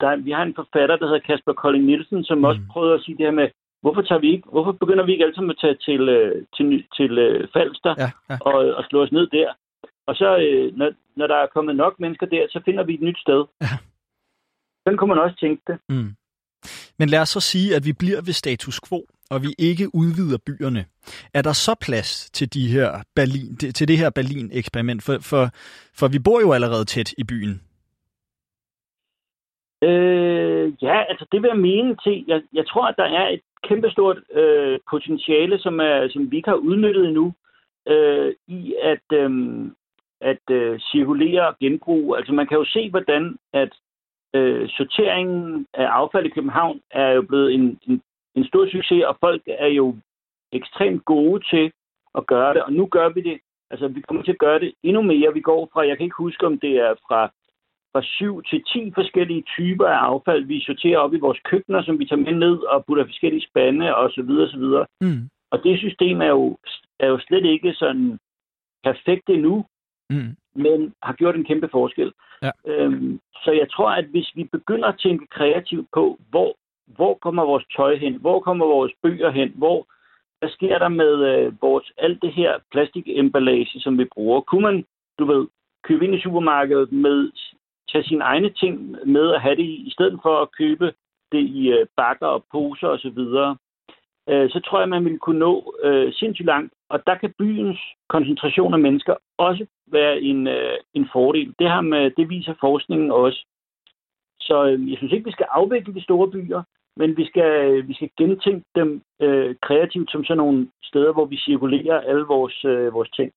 der, vi har en forfatter, der hedder Kasper Kolding Nielsen, som mm. også prøvede at sige det her med, hvorfor, tager vi ikke, hvorfor begynder vi ikke alle sammen at tage til, øh, til, til øh, Falster ja, ja. Og, og slå os ned der? Og så, øh, når, når der er kommet nok mennesker der, så finder vi et nyt sted. Ja. Sådan kunne man også tænke det. Mm. Men lad os så sige, at vi bliver ved status quo og vi ikke udvider byerne, er der så plads til, de her Berlin, til det her Berlin-eksperiment? For, for, for vi bor jo allerede tæt i byen. Øh, ja, altså det vil jeg mene til. Jeg, jeg tror, at der er et kæmpestort øh, potentiale, som, er, som vi ikke har udnyttet endnu, øh, i at, øh, at øh, cirkulere og genbruge. Altså man kan jo se, hvordan at øh, sorteringen af affald i København er jo blevet en, en, en stor succes, og folk er jo ekstremt gode til at gøre det, og nu gør vi det. Altså, vi kommer til at gøre det endnu mere. Vi går fra, jeg kan ikke huske, om det er fra, fra 7 til 10 forskellige typer af affald, vi sorterer op i vores køkkener, som vi tager med ned og putter forskellige spande og så videre, så videre. Mm. Og det system er jo, er jo slet ikke sådan perfekt endnu, Mm. men har gjort en kæmpe forskel. Ja. Øhm, så jeg tror, at hvis vi begynder at tænke kreativt på, hvor, hvor kommer vores tøj hen, hvor kommer vores bøger hen, hvor, hvad sker der med øh, vores, alt det her plastikemballage, som vi bruger? Kunne man, du ved, købe ind i supermarkedet med, tage sine egne ting med og have det i, i stedet for at købe det i øh, bakker og poser osv., øh, så tror jeg, man vil kunne nå øh, sindssygt langt. Og der kan byens koncentration af mennesker også være en, øh, en fordel. Det, her med, det viser forskningen også. Så øh, jeg synes ikke, vi skal afvikle de store byer, men vi skal, vi skal gentænke dem øh, kreativt som sådan nogle steder, hvor vi cirkulerer alle vores, øh, vores ting.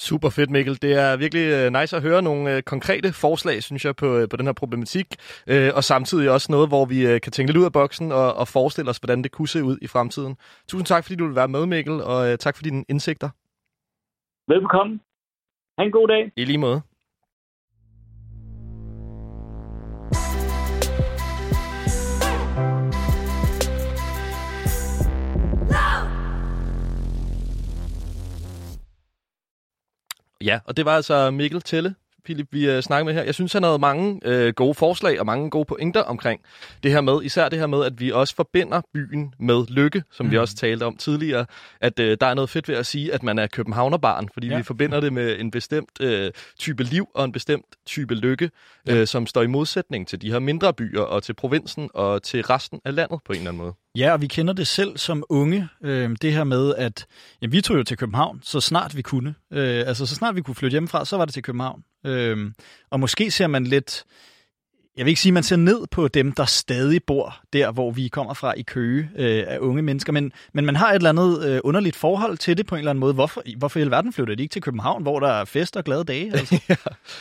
Super fedt, Mikkel. Det er virkelig øh, nice at høre nogle øh, konkrete forslag, synes jeg, på, øh, på den her problematik. Øh, og samtidig også noget, hvor vi øh, kan tænke lidt ud af boksen og, og forestille os, hvordan det kunne se ud i fremtiden. Tusind tak, fordi du vil være med, Mikkel, og øh, tak for dine indsigter. Velbekomme. Ha' en god dag. I lige måde. Ja, og det var altså Mikkel Telle, Philip, vi øh, snakker med her. Jeg synes, han havde mange øh, gode forslag og mange gode pointer omkring det her med, især det her med, at vi også forbinder byen med lykke, som mm. vi også talte om tidligere. At øh, der er noget fedt ved at sige, at man er københavnerbarn, fordi ja. vi forbinder det med en bestemt øh, type liv og en bestemt type lykke, ja. øh, som står i modsætning til de her mindre byer og til provinsen og til resten af landet på en eller anden måde. Ja, og vi kender det selv som unge, øh, det her med, at jamen, vi tog jo til København, så snart vi kunne. Øh, altså, så snart vi kunne flytte hjemmefra, så var det til København. Øh, og måske ser man lidt, jeg vil ikke sige, at man ser ned på dem, der stadig bor der, hvor vi kommer fra i Køge øh, af unge mennesker, men, men man har et eller andet øh, underligt forhold til det på en eller anden måde. Hvorfor, hvorfor i alverden flytter de ikke til København, hvor der er fest og glade dage? *laughs* Altså? ja,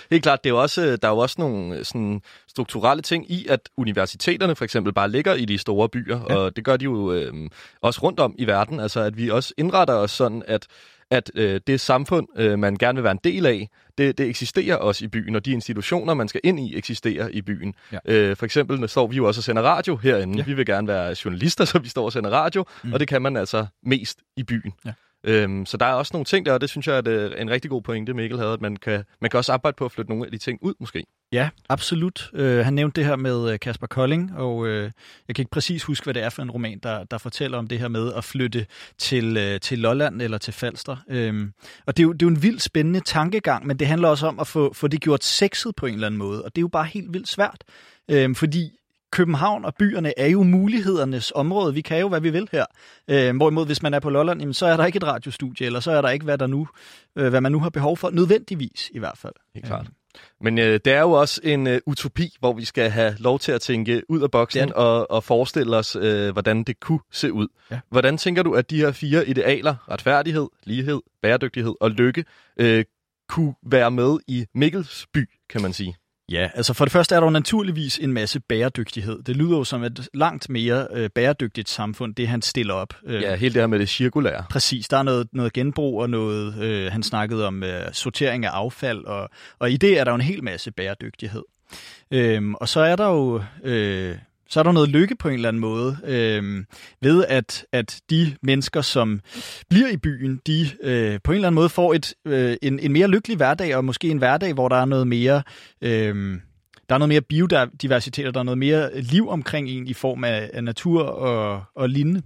helt klart. Det er jo også, der er jo også nogle sådan, strukturelle ting i, at universiteterne for eksempel bare ligger i de store byer, ja. og det gør de jo øh, også rundt om i verden. Altså, at vi også indretter os sådan, at at øh, det samfund, øh, man gerne vil være en del af, det, det eksisterer også i byen, og de institutioner, man skal ind i, eksisterer i byen. Ja. Øh, for eksempel står vi jo også og sender radio herinde. Ja. Vi vil gerne være journalister, *laughs* så vi står og sender radio, mm. og det kan man altså mest i byen. Ja. Øhm, så der er også nogle ting der, og det synes jeg er øh, en rigtig god pointe, Mikkel havde, at man kan, man kan også arbejde på at flytte nogle af de ting ud, måske. Ja, absolut. Øh, han nævnte det her med øh, Kasper Kolding, og øh, jeg kan ikke præcis huske, hvad det er for en roman, der, der fortæller om det her med at flytte til, øh, til Lolland eller til Falster. Øhm, og det er, jo, det er jo en vildt spændende tankegang, men det handler også om at få, få det gjort sexet på en eller anden måde, og det er jo bare helt vildt svært, øhm, fordi København og byerne er jo mulighedernes område. Vi kan jo, hvad vi vil her. Øh, hvorimod, hvis man er på Lolland, jamen, så er der ikke et radiostudie, eller så er der ikke, hvad, der nu, øh, hvad man nu har behov for, nødvendigvis i hvert fald. Helt klart. Men øh, det er jo også en øh, utopi, hvor vi skal have lov til at tænke ud af boksen og, og forestille os, øh, hvordan det kunne se ud. Ja. Hvordan tænker du, at de her fire idealer, retfærdighed, lighed, bæredygtighed og lykke, øh, kunne være med i Mikkelsby, kan man sige? Ja, altså for det første er der jo naturligvis en masse bæredygtighed. Det lyder jo som et langt mere øh, bæredygtigt samfund, det han stiller op. Øh, ja, helt det her med det cirkulære. Præcis, der er noget, noget genbrug og noget, øh, han snakkede om øh, sortering af affald, og, og i det er der jo en hel masse bæredygtighed. Øhm, og så er der jo... Øh, så er der noget lykke på en eller anden måde øh, ved, at, at de mennesker, som bliver i byen, de øh, på en eller anden måde får et, øh, en, en mere lykkelig hverdag, og måske en hverdag, hvor der er noget mere... Øh, der er noget mere biodiversitet, og der er noget mere liv omkring en i form af, af natur og, og lignende.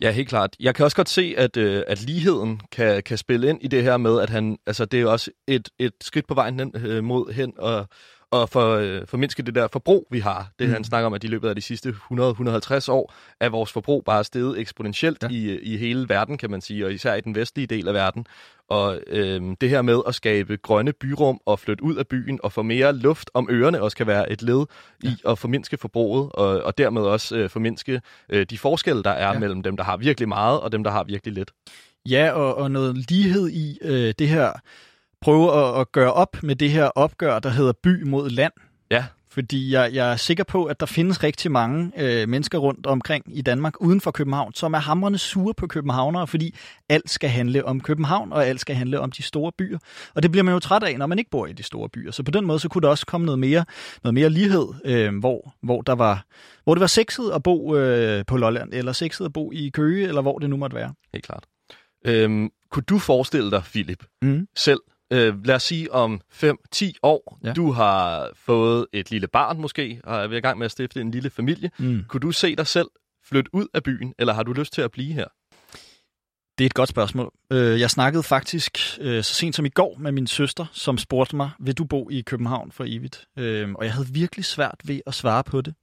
Ja, helt klart. Jeg kan også godt se, at, øh, at ligheden kan, kan spille ind i det her med, at han, altså det er også et, et skridt på vejen hen, øh, mod hen og, og for, øh, formindske det der forbrug, vi har. Det Mm. han snakker om, at i løbet af de sidste 100-150 år, er vores forbrug bare steget eksponentielt Ja. ja. i, i hele verden, kan man sige, og især i den vestlige del af verden. Og øh, det her med at skabe grønne byrum og flytte ud af byen og få mere luft om ørerne også kan være et led i at formindske forbruget, og, og dermed også øh, formindske øh, de forskelle, der er Ja. ja. mellem dem, der har virkelig meget, og dem, der har virkelig lidt. Ja, og, og noget lighed i øh, det her, prøve at, at gøre op med det her opgør, der hedder by mod land. Ja. Fordi jeg, jeg er sikker på, at der findes rigtig mange øh, mennesker rundt omkring i Danmark, uden for København, som er hamrende sure på københavnere, fordi alt skal handle om København, og alt skal handle om de store byer. Og det bliver man jo træt af, når man ikke bor i de store byer. Så på den måde, så kunne der også komme noget mere, noget mere lighed, øh, hvor, hvor, der var, hvor det var sexet at bo øh, på Lolland, eller sexet at bo i Køge, eller hvor det nu måtte være. Helt klart. Øhm, kunne du forestille dig, Philip, Mm. selv, øh, lad os sige om 5-10 år, Ja. du har fået et lille barn måske, og er ved i gang med at stifte en lille familie. Mm. Kunne du se dig selv flytte ud af byen, eller har du lyst til at blive her? Det er et godt spørgsmål. Øh, Jeg snakkede faktisk øh, så sent som i går med min søster, som spurgte mig, vil du bo i København for evigt? Øh, Og jeg havde virkelig svært ved at svare på det.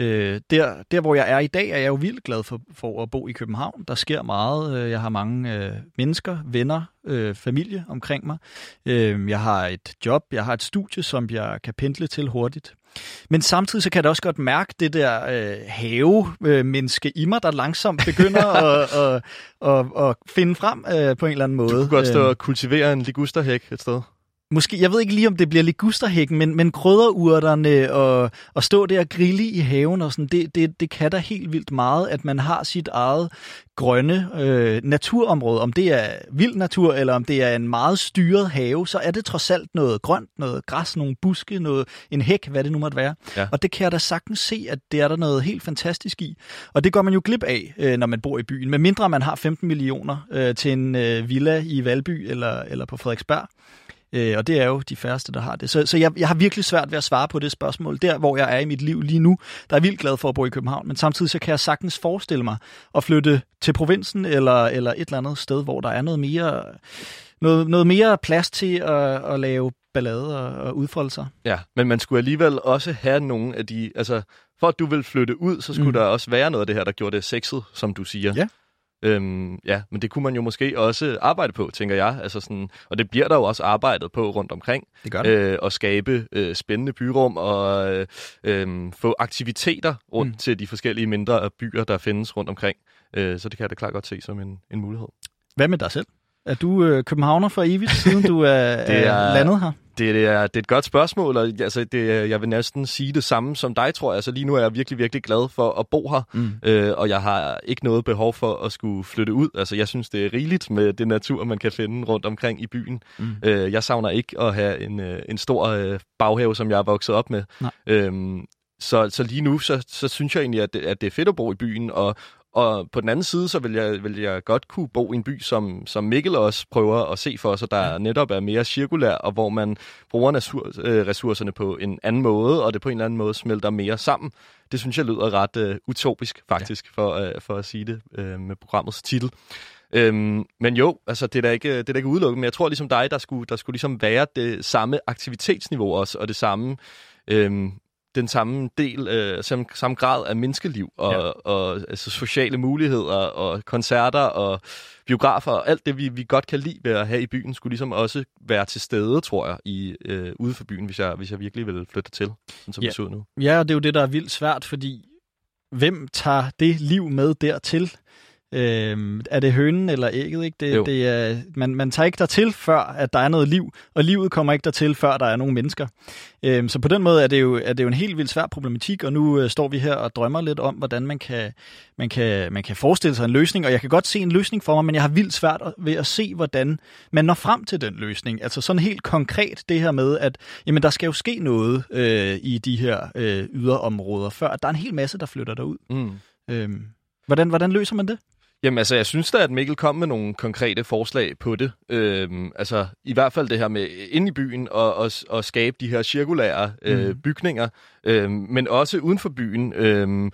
Øh, Der, der hvor jeg er i dag, er jeg jo vildt glad for, for at bo i København. Der sker meget. Øh, Jeg har mange øh, mennesker, venner, øh, familie omkring mig. Øh, Jeg har et job, jeg har et studie, som jeg kan pendle til hurtigt. Men samtidig så kan jeg også godt mærke det der øh, have-menneske i mig, der langsomt begynder *laughs* at, at, at, at finde frem øh, på en eller anden måde. Du kunne godt stå Øh, og kultivere en ligusterhæk et sted. Måske, jeg ved ikke lige, om det bliver ligusterhækken, men, men krydderurterne og, og stå der og grille i haven og sådan, det, det, det kan da helt vildt meget, at man har sit eget grønne øh, naturområde. Om det er vild natur, eller om det er en meget styret have, så er det trods alt noget grønt, noget græs, nogle buske, noget, en hæk, hvad det nu måtte være. Ja. Og det kan jeg da sagtens se, at det er der noget helt fantastisk i. Og det går man jo glip af, øh, når man bor i byen. Med mindre man har 15 millioner øh, til en øh, villa i Valby eller, eller på Frederiksberg. Øh, og det er jo de færreste, der har det. Så, så jeg, jeg har virkelig svært ved at svare på det spørgsmål. Der, hvor jeg er i mit liv lige nu, der er vildt glad for at bo i København, men samtidig så kan jeg sagtens forestille mig at flytte til provinsen eller, eller et eller andet sted, hvor der er noget mere, noget, noget mere plads til at, at lave ballade og, og udfolde sig. Ja, men man skulle alligevel også have nogle af de... Altså, for at du vil flytte ud, så skulle mm. der også være noget af det her, der gjorde det sexet, som du siger. Ja. Øhm, ja, men det kunne man jo måske også arbejde på, tænker jeg. Altså sådan, og det bliver der jo også arbejdet på rundt omkring. Det gør Øh, at skabe øh, spændende byrum og øh, øh, få aktiviteter rundt Mm. til de forskellige mindre byer, der findes rundt omkring. Øh, så det kan jeg da klart godt se som en, en mulighed. Hvad med dig selv? Er du øh, københavner for evigt, siden du er, *laughs* Det er- landet her? Det, det, er, det er et godt spørgsmål, og altså, det, jeg vil næsten sige det samme som dig, tror jeg. Altså, lige nu er jeg virkelig, virkelig glad for at bo her, Mm. øh, og jeg har ikke noget behov for at skulle flytte ud. Altså, jeg synes, det er rigeligt med det natur, man kan finde rundt omkring i byen. Mm. Øh, jeg savner ikke at have en, øh, en stor øh, baghave, som jeg er vokset op med. Nej. Øhm, så, så lige nu, så, så synes jeg egentlig, at det, at det er fedt at bo i byen, og, og på den anden side, så vil jeg, vil jeg godt kunne bo i en by, som, som Mikkel også prøver at se for sig, der netop er mere cirkulær, og hvor man bruger øh, ressourcerne på en anden måde, og det på en eller anden måde smelter mere sammen. Det synes jeg lyder ret øh, utopisk, faktisk, ja. for, øh, for at sige det øh, med programmets titel. Øhm, men jo, altså det er da ikke, det er da ikke udelukket, men jeg tror ligesom dig, der skulle, der skulle ligesom være det samme aktivitetsniveau også, og det samme, øhm, den samme del, øh, samme, samme grad af menneskeliv, og, Ja. ja. og altså, sociale muligheder, og koncerter, og biografer, og alt det, vi, vi godt kan lide ved at have i byen, skulle ligesom også være til stede, tror jeg, i, øh, ude for byen, hvis jeg, hvis jeg virkelig ville flytte til, sådan som Ja. det ser ud nu. Ja, og det er jo det, der er vildt svært, fordi hvem tager det liv med dertil? Øhm, er det hønen eller ægget? Ikke? Det, Jo. det er, man, man tager ikke dertil, før at der er noget liv, og livet kommer ikke dertil, før der er nogle mennesker. Øhm, så på den måde er det, jo, er det jo en helt vildt svær problematik, og nu øh, står vi her og drømmer lidt om, hvordan man kan, man, kan, man kan forestille sig en løsning, og jeg kan godt se en løsning for mig, men jeg har vildt svært ved at se, hvordan man når frem til den løsning. Altså sådan helt konkret det her med, at jamen, der skal jo ske noget øh, i de her øh, yderområder, før at der er en hel masse, der flytter derud. Mm. Øhm, hvordan, hvordan løser man det? Jamen altså, jeg synes da, at Mikkel kom med nogle konkrete forslag på det. Øhm, altså, i hvert fald det her med inde i byen og, og, og skabe de her cirkulære øh, Mhm. bygninger, øhm, men også uden for byen. Øhm,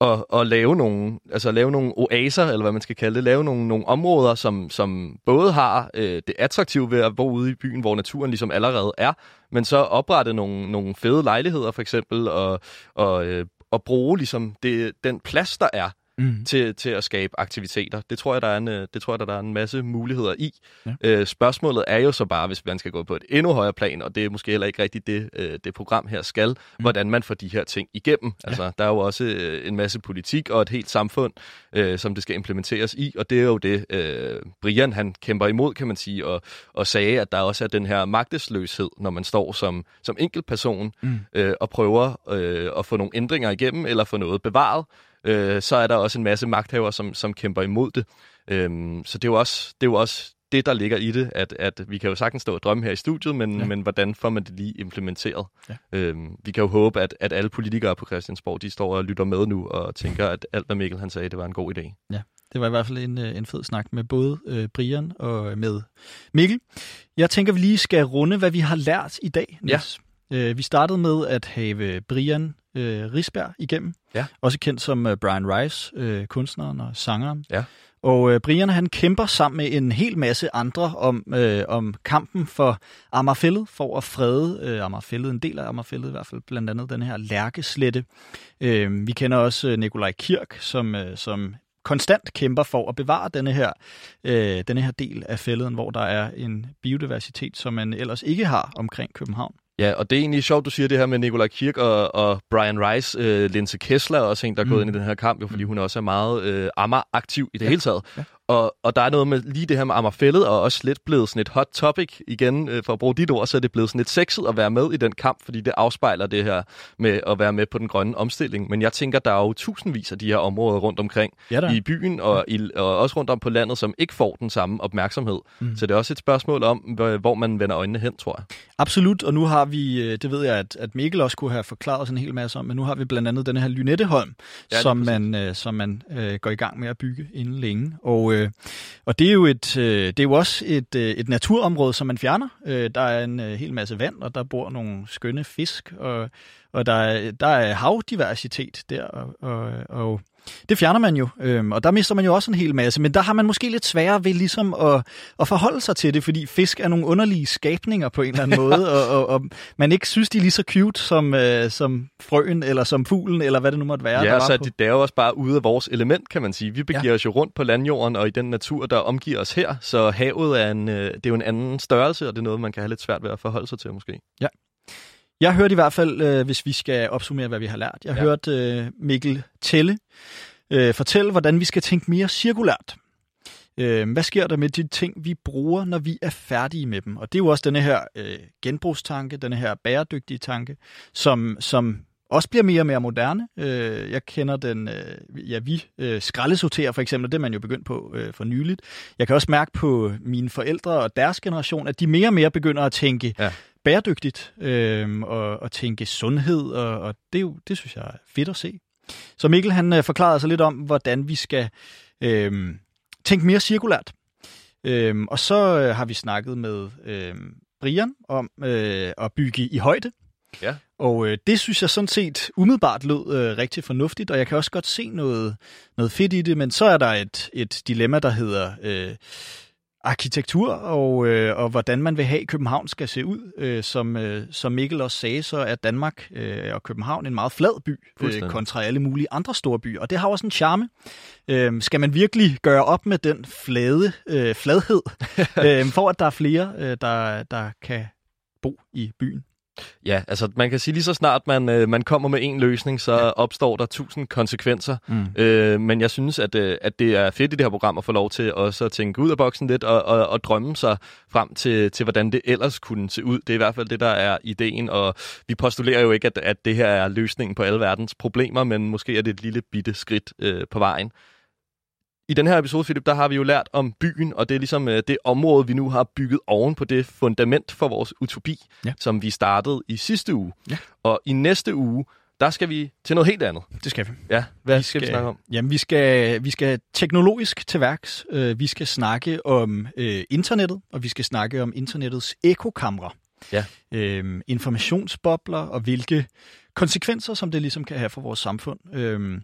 at, at lave nogle, altså lave nogle oaser, eller hvad man skal kalde det, lave nogle, nogle områder, som, som både har øh, det attraktive ved at bo ude i byen, hvor naturen ligesom allerede er, men så oprette nogle, nogle fede lejligheder for eksempel, og, og, øh, og bruge ligesom det, den plads, der er Mm. til, til at skabe aktiviteter. Det tror jeg, der er en, øh, det tror jeg, der, er en masse muligheder i. Ja. Øh, spørgsmålet er jo så bare, hvis man skal gå på et endnu højere plan, og det er måske heller ikke rigtigt det, øh, det program her skal, mm. hvordan man får de her ting igennem. Ja. Altså, der er jo også øh, en masse politik og et helt samfund, øh, som det skal implementeres i, og det er jo det, øh, Brian han kæmper imod, kan man sige, og, og sagde, at der også er den her magtesløshed, når man står som, som enkeltperson Mm. øh, og prøver øh, at få nogle ændringer igennem, eller få noget bevaret, øh, så er der også en masse magthavere, som, som kæmper imod det. Øhm, så det er, jo også, det er jo også det, der ligger i det, at, at vi kan jo sagtens stå og drømme her i studiet, men, Ja. ja. men hvordan får man det lige implementeret? Ja. Øhm, vi kan jo håbe, at, at alle politikere på Christiansborg, de står og lytter med nu og tænker, at alt, hvad Mikkel han sagde, det var en god idé. Det var i hvert fald en, øh, en fed snak med både øh, Brian og med Mikkel. Jeg tænker, vi lige skal runde, hvad vi har lært i dag, Niels. Øh, vi startede med at have Brian øh, Risberg igennem, Ja. også kendt som øh, Brian Rice, øh, kunstneren og sangeren. Ja. Og øh, Brian han kæmper sammen med en hel masse andre om, øh, om kampen for Amagerfællet, for at frede øh, Amagerfællet, en del af Amagerfællet i hvert fald, blandt andet den her lærkeslette. Øh, vi kender også øh, Nikolaj Kirk, som, øh, som konstant kæmper for at bevare denne her, øh, denne her del af fælleden, hvor der er en biodiversitet, som man ellers ikke har omkring København. Ja, og det er egentlig sjovt, du siger det her med Nikolaj Kirk og, og Brian Rice. Øh, Linse Kessler er også en, der er gået Mm. ind i den her kamp, jo, fordi hun også er meget øh, Amager-aktiv i det ja. hele taget. Ja. Og, og der er noget med lige det her med Amagerfællet, og også lidt blevet sådan et hot topic igen, øh, for at bruge dit ord, så er det blevet sådan lidt sexet at være med i den kamp, fordi det afspejler det her med at være med på den grønne omstilling. Men jeg tænker, der er jo tusindvis af de her områder rundt omkring Ja, der. i byen, og, i, og også rundt om på landet, som ikke får den samme opmærksomhed. Mm. Så det er også et spørgsmål om, hvor man vender øjnene hen, tror jeg. Absolut, og nu har vi, øh, det ved jeg, at, at Mikkel også kunne have forklaret os en hel masse om, men nu har vi blandt andet den her Lynetteholm, Ja, som man, øh, som man øh, går i gang med at bygge inden længe. Og, øh, og det er jo et, øh, det er jo også et, øh, et naturområde, som man fjerner. Øh, der er en øh, hel masse vand, og der bor nogle skønne fisk, og, og der, er, der er havdiversitet der, og, og, og det fjerner man jo, øhm, og der mister man jo også en hel masse, men der har man måske lidt sværere ved ligesom at, at forholde sig til det, fordi fisk er nogle underlige skabninger på en eller anden *laughs* måde, og, og, og man ikke synes, de er lige så cute som, øh, som frøen, eller som fuglen, eller hvad det nu måtte være. Ja, der så på. det, er jo også bare ude af vores element, kan man sige. Vi begiver ja. os jo rundt på landjorden og i den natur, der omgiver os her. Så havet er, en, øh, det er jo en anden størrelse, og det er noget, man kan have lidt svært ved at forholde sig til måske. Jeg hørte i hvert fald, øh, hvis vi skal opsummere, hvad vi har lært, jeg Ja. hørte øh, Mikkel Telle øh, fortælle, hvordan vi skal tænke mere cirkulært. Øh, hvad sker der med de ting, vi bruger, når vi er færdige med dem? Og det er jo også denne her øh, genbrugstanke, denne her bæredygtige tanke, som, som også bliver mere og mere moderne. Øh, jeg kender den, øh, ja vi øh, skraldesorterer for eksempel, det er man jo begyndt på øh, for nyligt. Jeg kan også mærke på mine forældre og deres generation, at de mere og mere begynder at tænke Ja. Bæredygtigt øh, og, og tænke sundhed, og, og det, jo, det synes jeg er fedt at se. Så Mikkel han øh, forklarede sig lidt om, hvordan vi skal øh, tænke mere cirkulært. Øh, og så øh, har vi snakket med øh, Brian om øh, at bygge i højde. Ja. Og øh, det synes jeg sådan set umiddelbart lød øh, rigtig fornuftigt, og jeg kan også godt se noget, noget fedt i det, men så er der et, et dilemma, der hedder øh, arkitektur, og, øh, og hvordan man vil have, København skal se ud. Øh, som, øh, som Mikkel også sagde, så er Danmark øh, og København en meget flad by, øh, kontra alle mulige andre store byer, og det har også en charme. Øh, skal man virkelig gøre op med den flade øh, fladhed, *laughs* øh, for at der er flere, øh, der, der kan bo i byen? Ja, altså man kan sige lige så snart man, øh, man kommer med en løsning, så ja. opstår der tusind konsekvenser. Mm. Øh, men jeg synes, at, øh, at det er fedt i det her program at få lov til også at tænke ud af boksen lidt og, og, og drømme sig frem til, til, hvordan det ellers kunne se ud. Det er i hvert fald det, der er ideen, og vi postulerer jo ikke, at, at det her er løsningen på alle verdens problemer, men måske er det et lille bitte skridt øh, på vejen. I den her episode, Philip, der har vi jo lært om byen, og det er ligesom øh, det område, vi nu har bygget oven på det fundament for vores utopi, Ja. som vi startede i sidste uge. Ja. Og i næste uge, der skal vi til noget helt andet. Det skal vi. Ja, hvad skal, skal vi snakke om? Jamen, vi skal, vi skal teknologisk til værks. Øh, Vi skal snakke om øh, internettet, og vi skal snakke om internettets ekokamre. Ja. Øhm, informationsbobler, og hvilke konsekvenser, som det ligesom kan have for vores samfund. Øhm,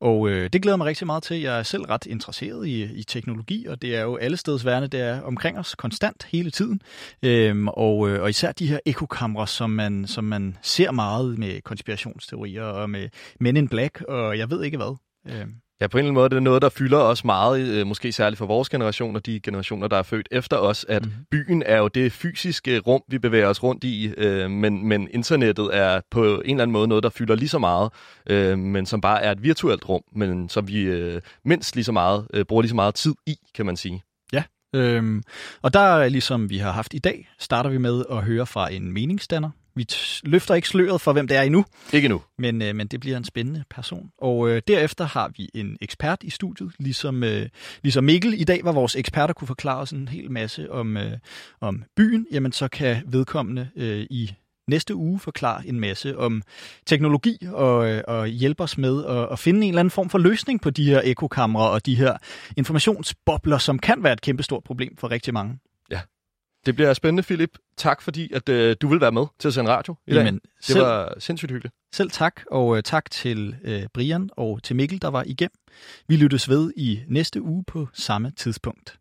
og øh, det glæder mig rigtig meget til. Jeg er selv ret interesseret i, i teknologi, og det er jo alle steds værende, det er omkring os konstant hele tiden. Øhm, og, øh, og især de her ekokamre, som man, som man ser meget med konspirationsteorier og med Men in Black, og jeg ved ikke hvad. Øhm. Ja, på en eller anden måde det er noget, der fylder os meget, øh, måske særligt for vores generation og de generationer, der er født efter os, at mm. byen er jo det fysiske rum, vi bevæger os rundt i, øh, men, men internettet er på en eller anden måde noget, der fylder lige så meget, øh, men som bare er et virtuelt rum, men som vi øh, mindst lige så meget, øh, bruger lige så meget tid i, kan man sige. Øhm, og der, ligesom vi har haft i dag, starter vi med at høre fra en meningsdanner. Vi løfter ikke sløret for, hvem det er endnu, Ikke nu. men, øh, men det bliver en spændende person. Og øh, derefter har vi en ekspert i studiet, ligesom, øh, ligesom Mikkel i dag var vores ekspert, der kunne forklare os en hel masse om, øh, om byen. Jamen så kan vedkommende øh, i næste uge forklare en masse om teknologi og, øh, og hjælpe os med at, at finde en eller anden form for løsning på de her ekokamre og de her informationsbobler, som kan være et kæmpestort problem for rigtig mange. Det bliver spændende, Philip. Tak fordi, at øh, du vil være med til at sende radio i dag. Jamen, det selv, var sindssygt hyggeligt. selv tak, og øh, tak til øh, Brian og til Mikkel, der var igennem. Vi lyttes ved i næste uge på samme tidspunkt.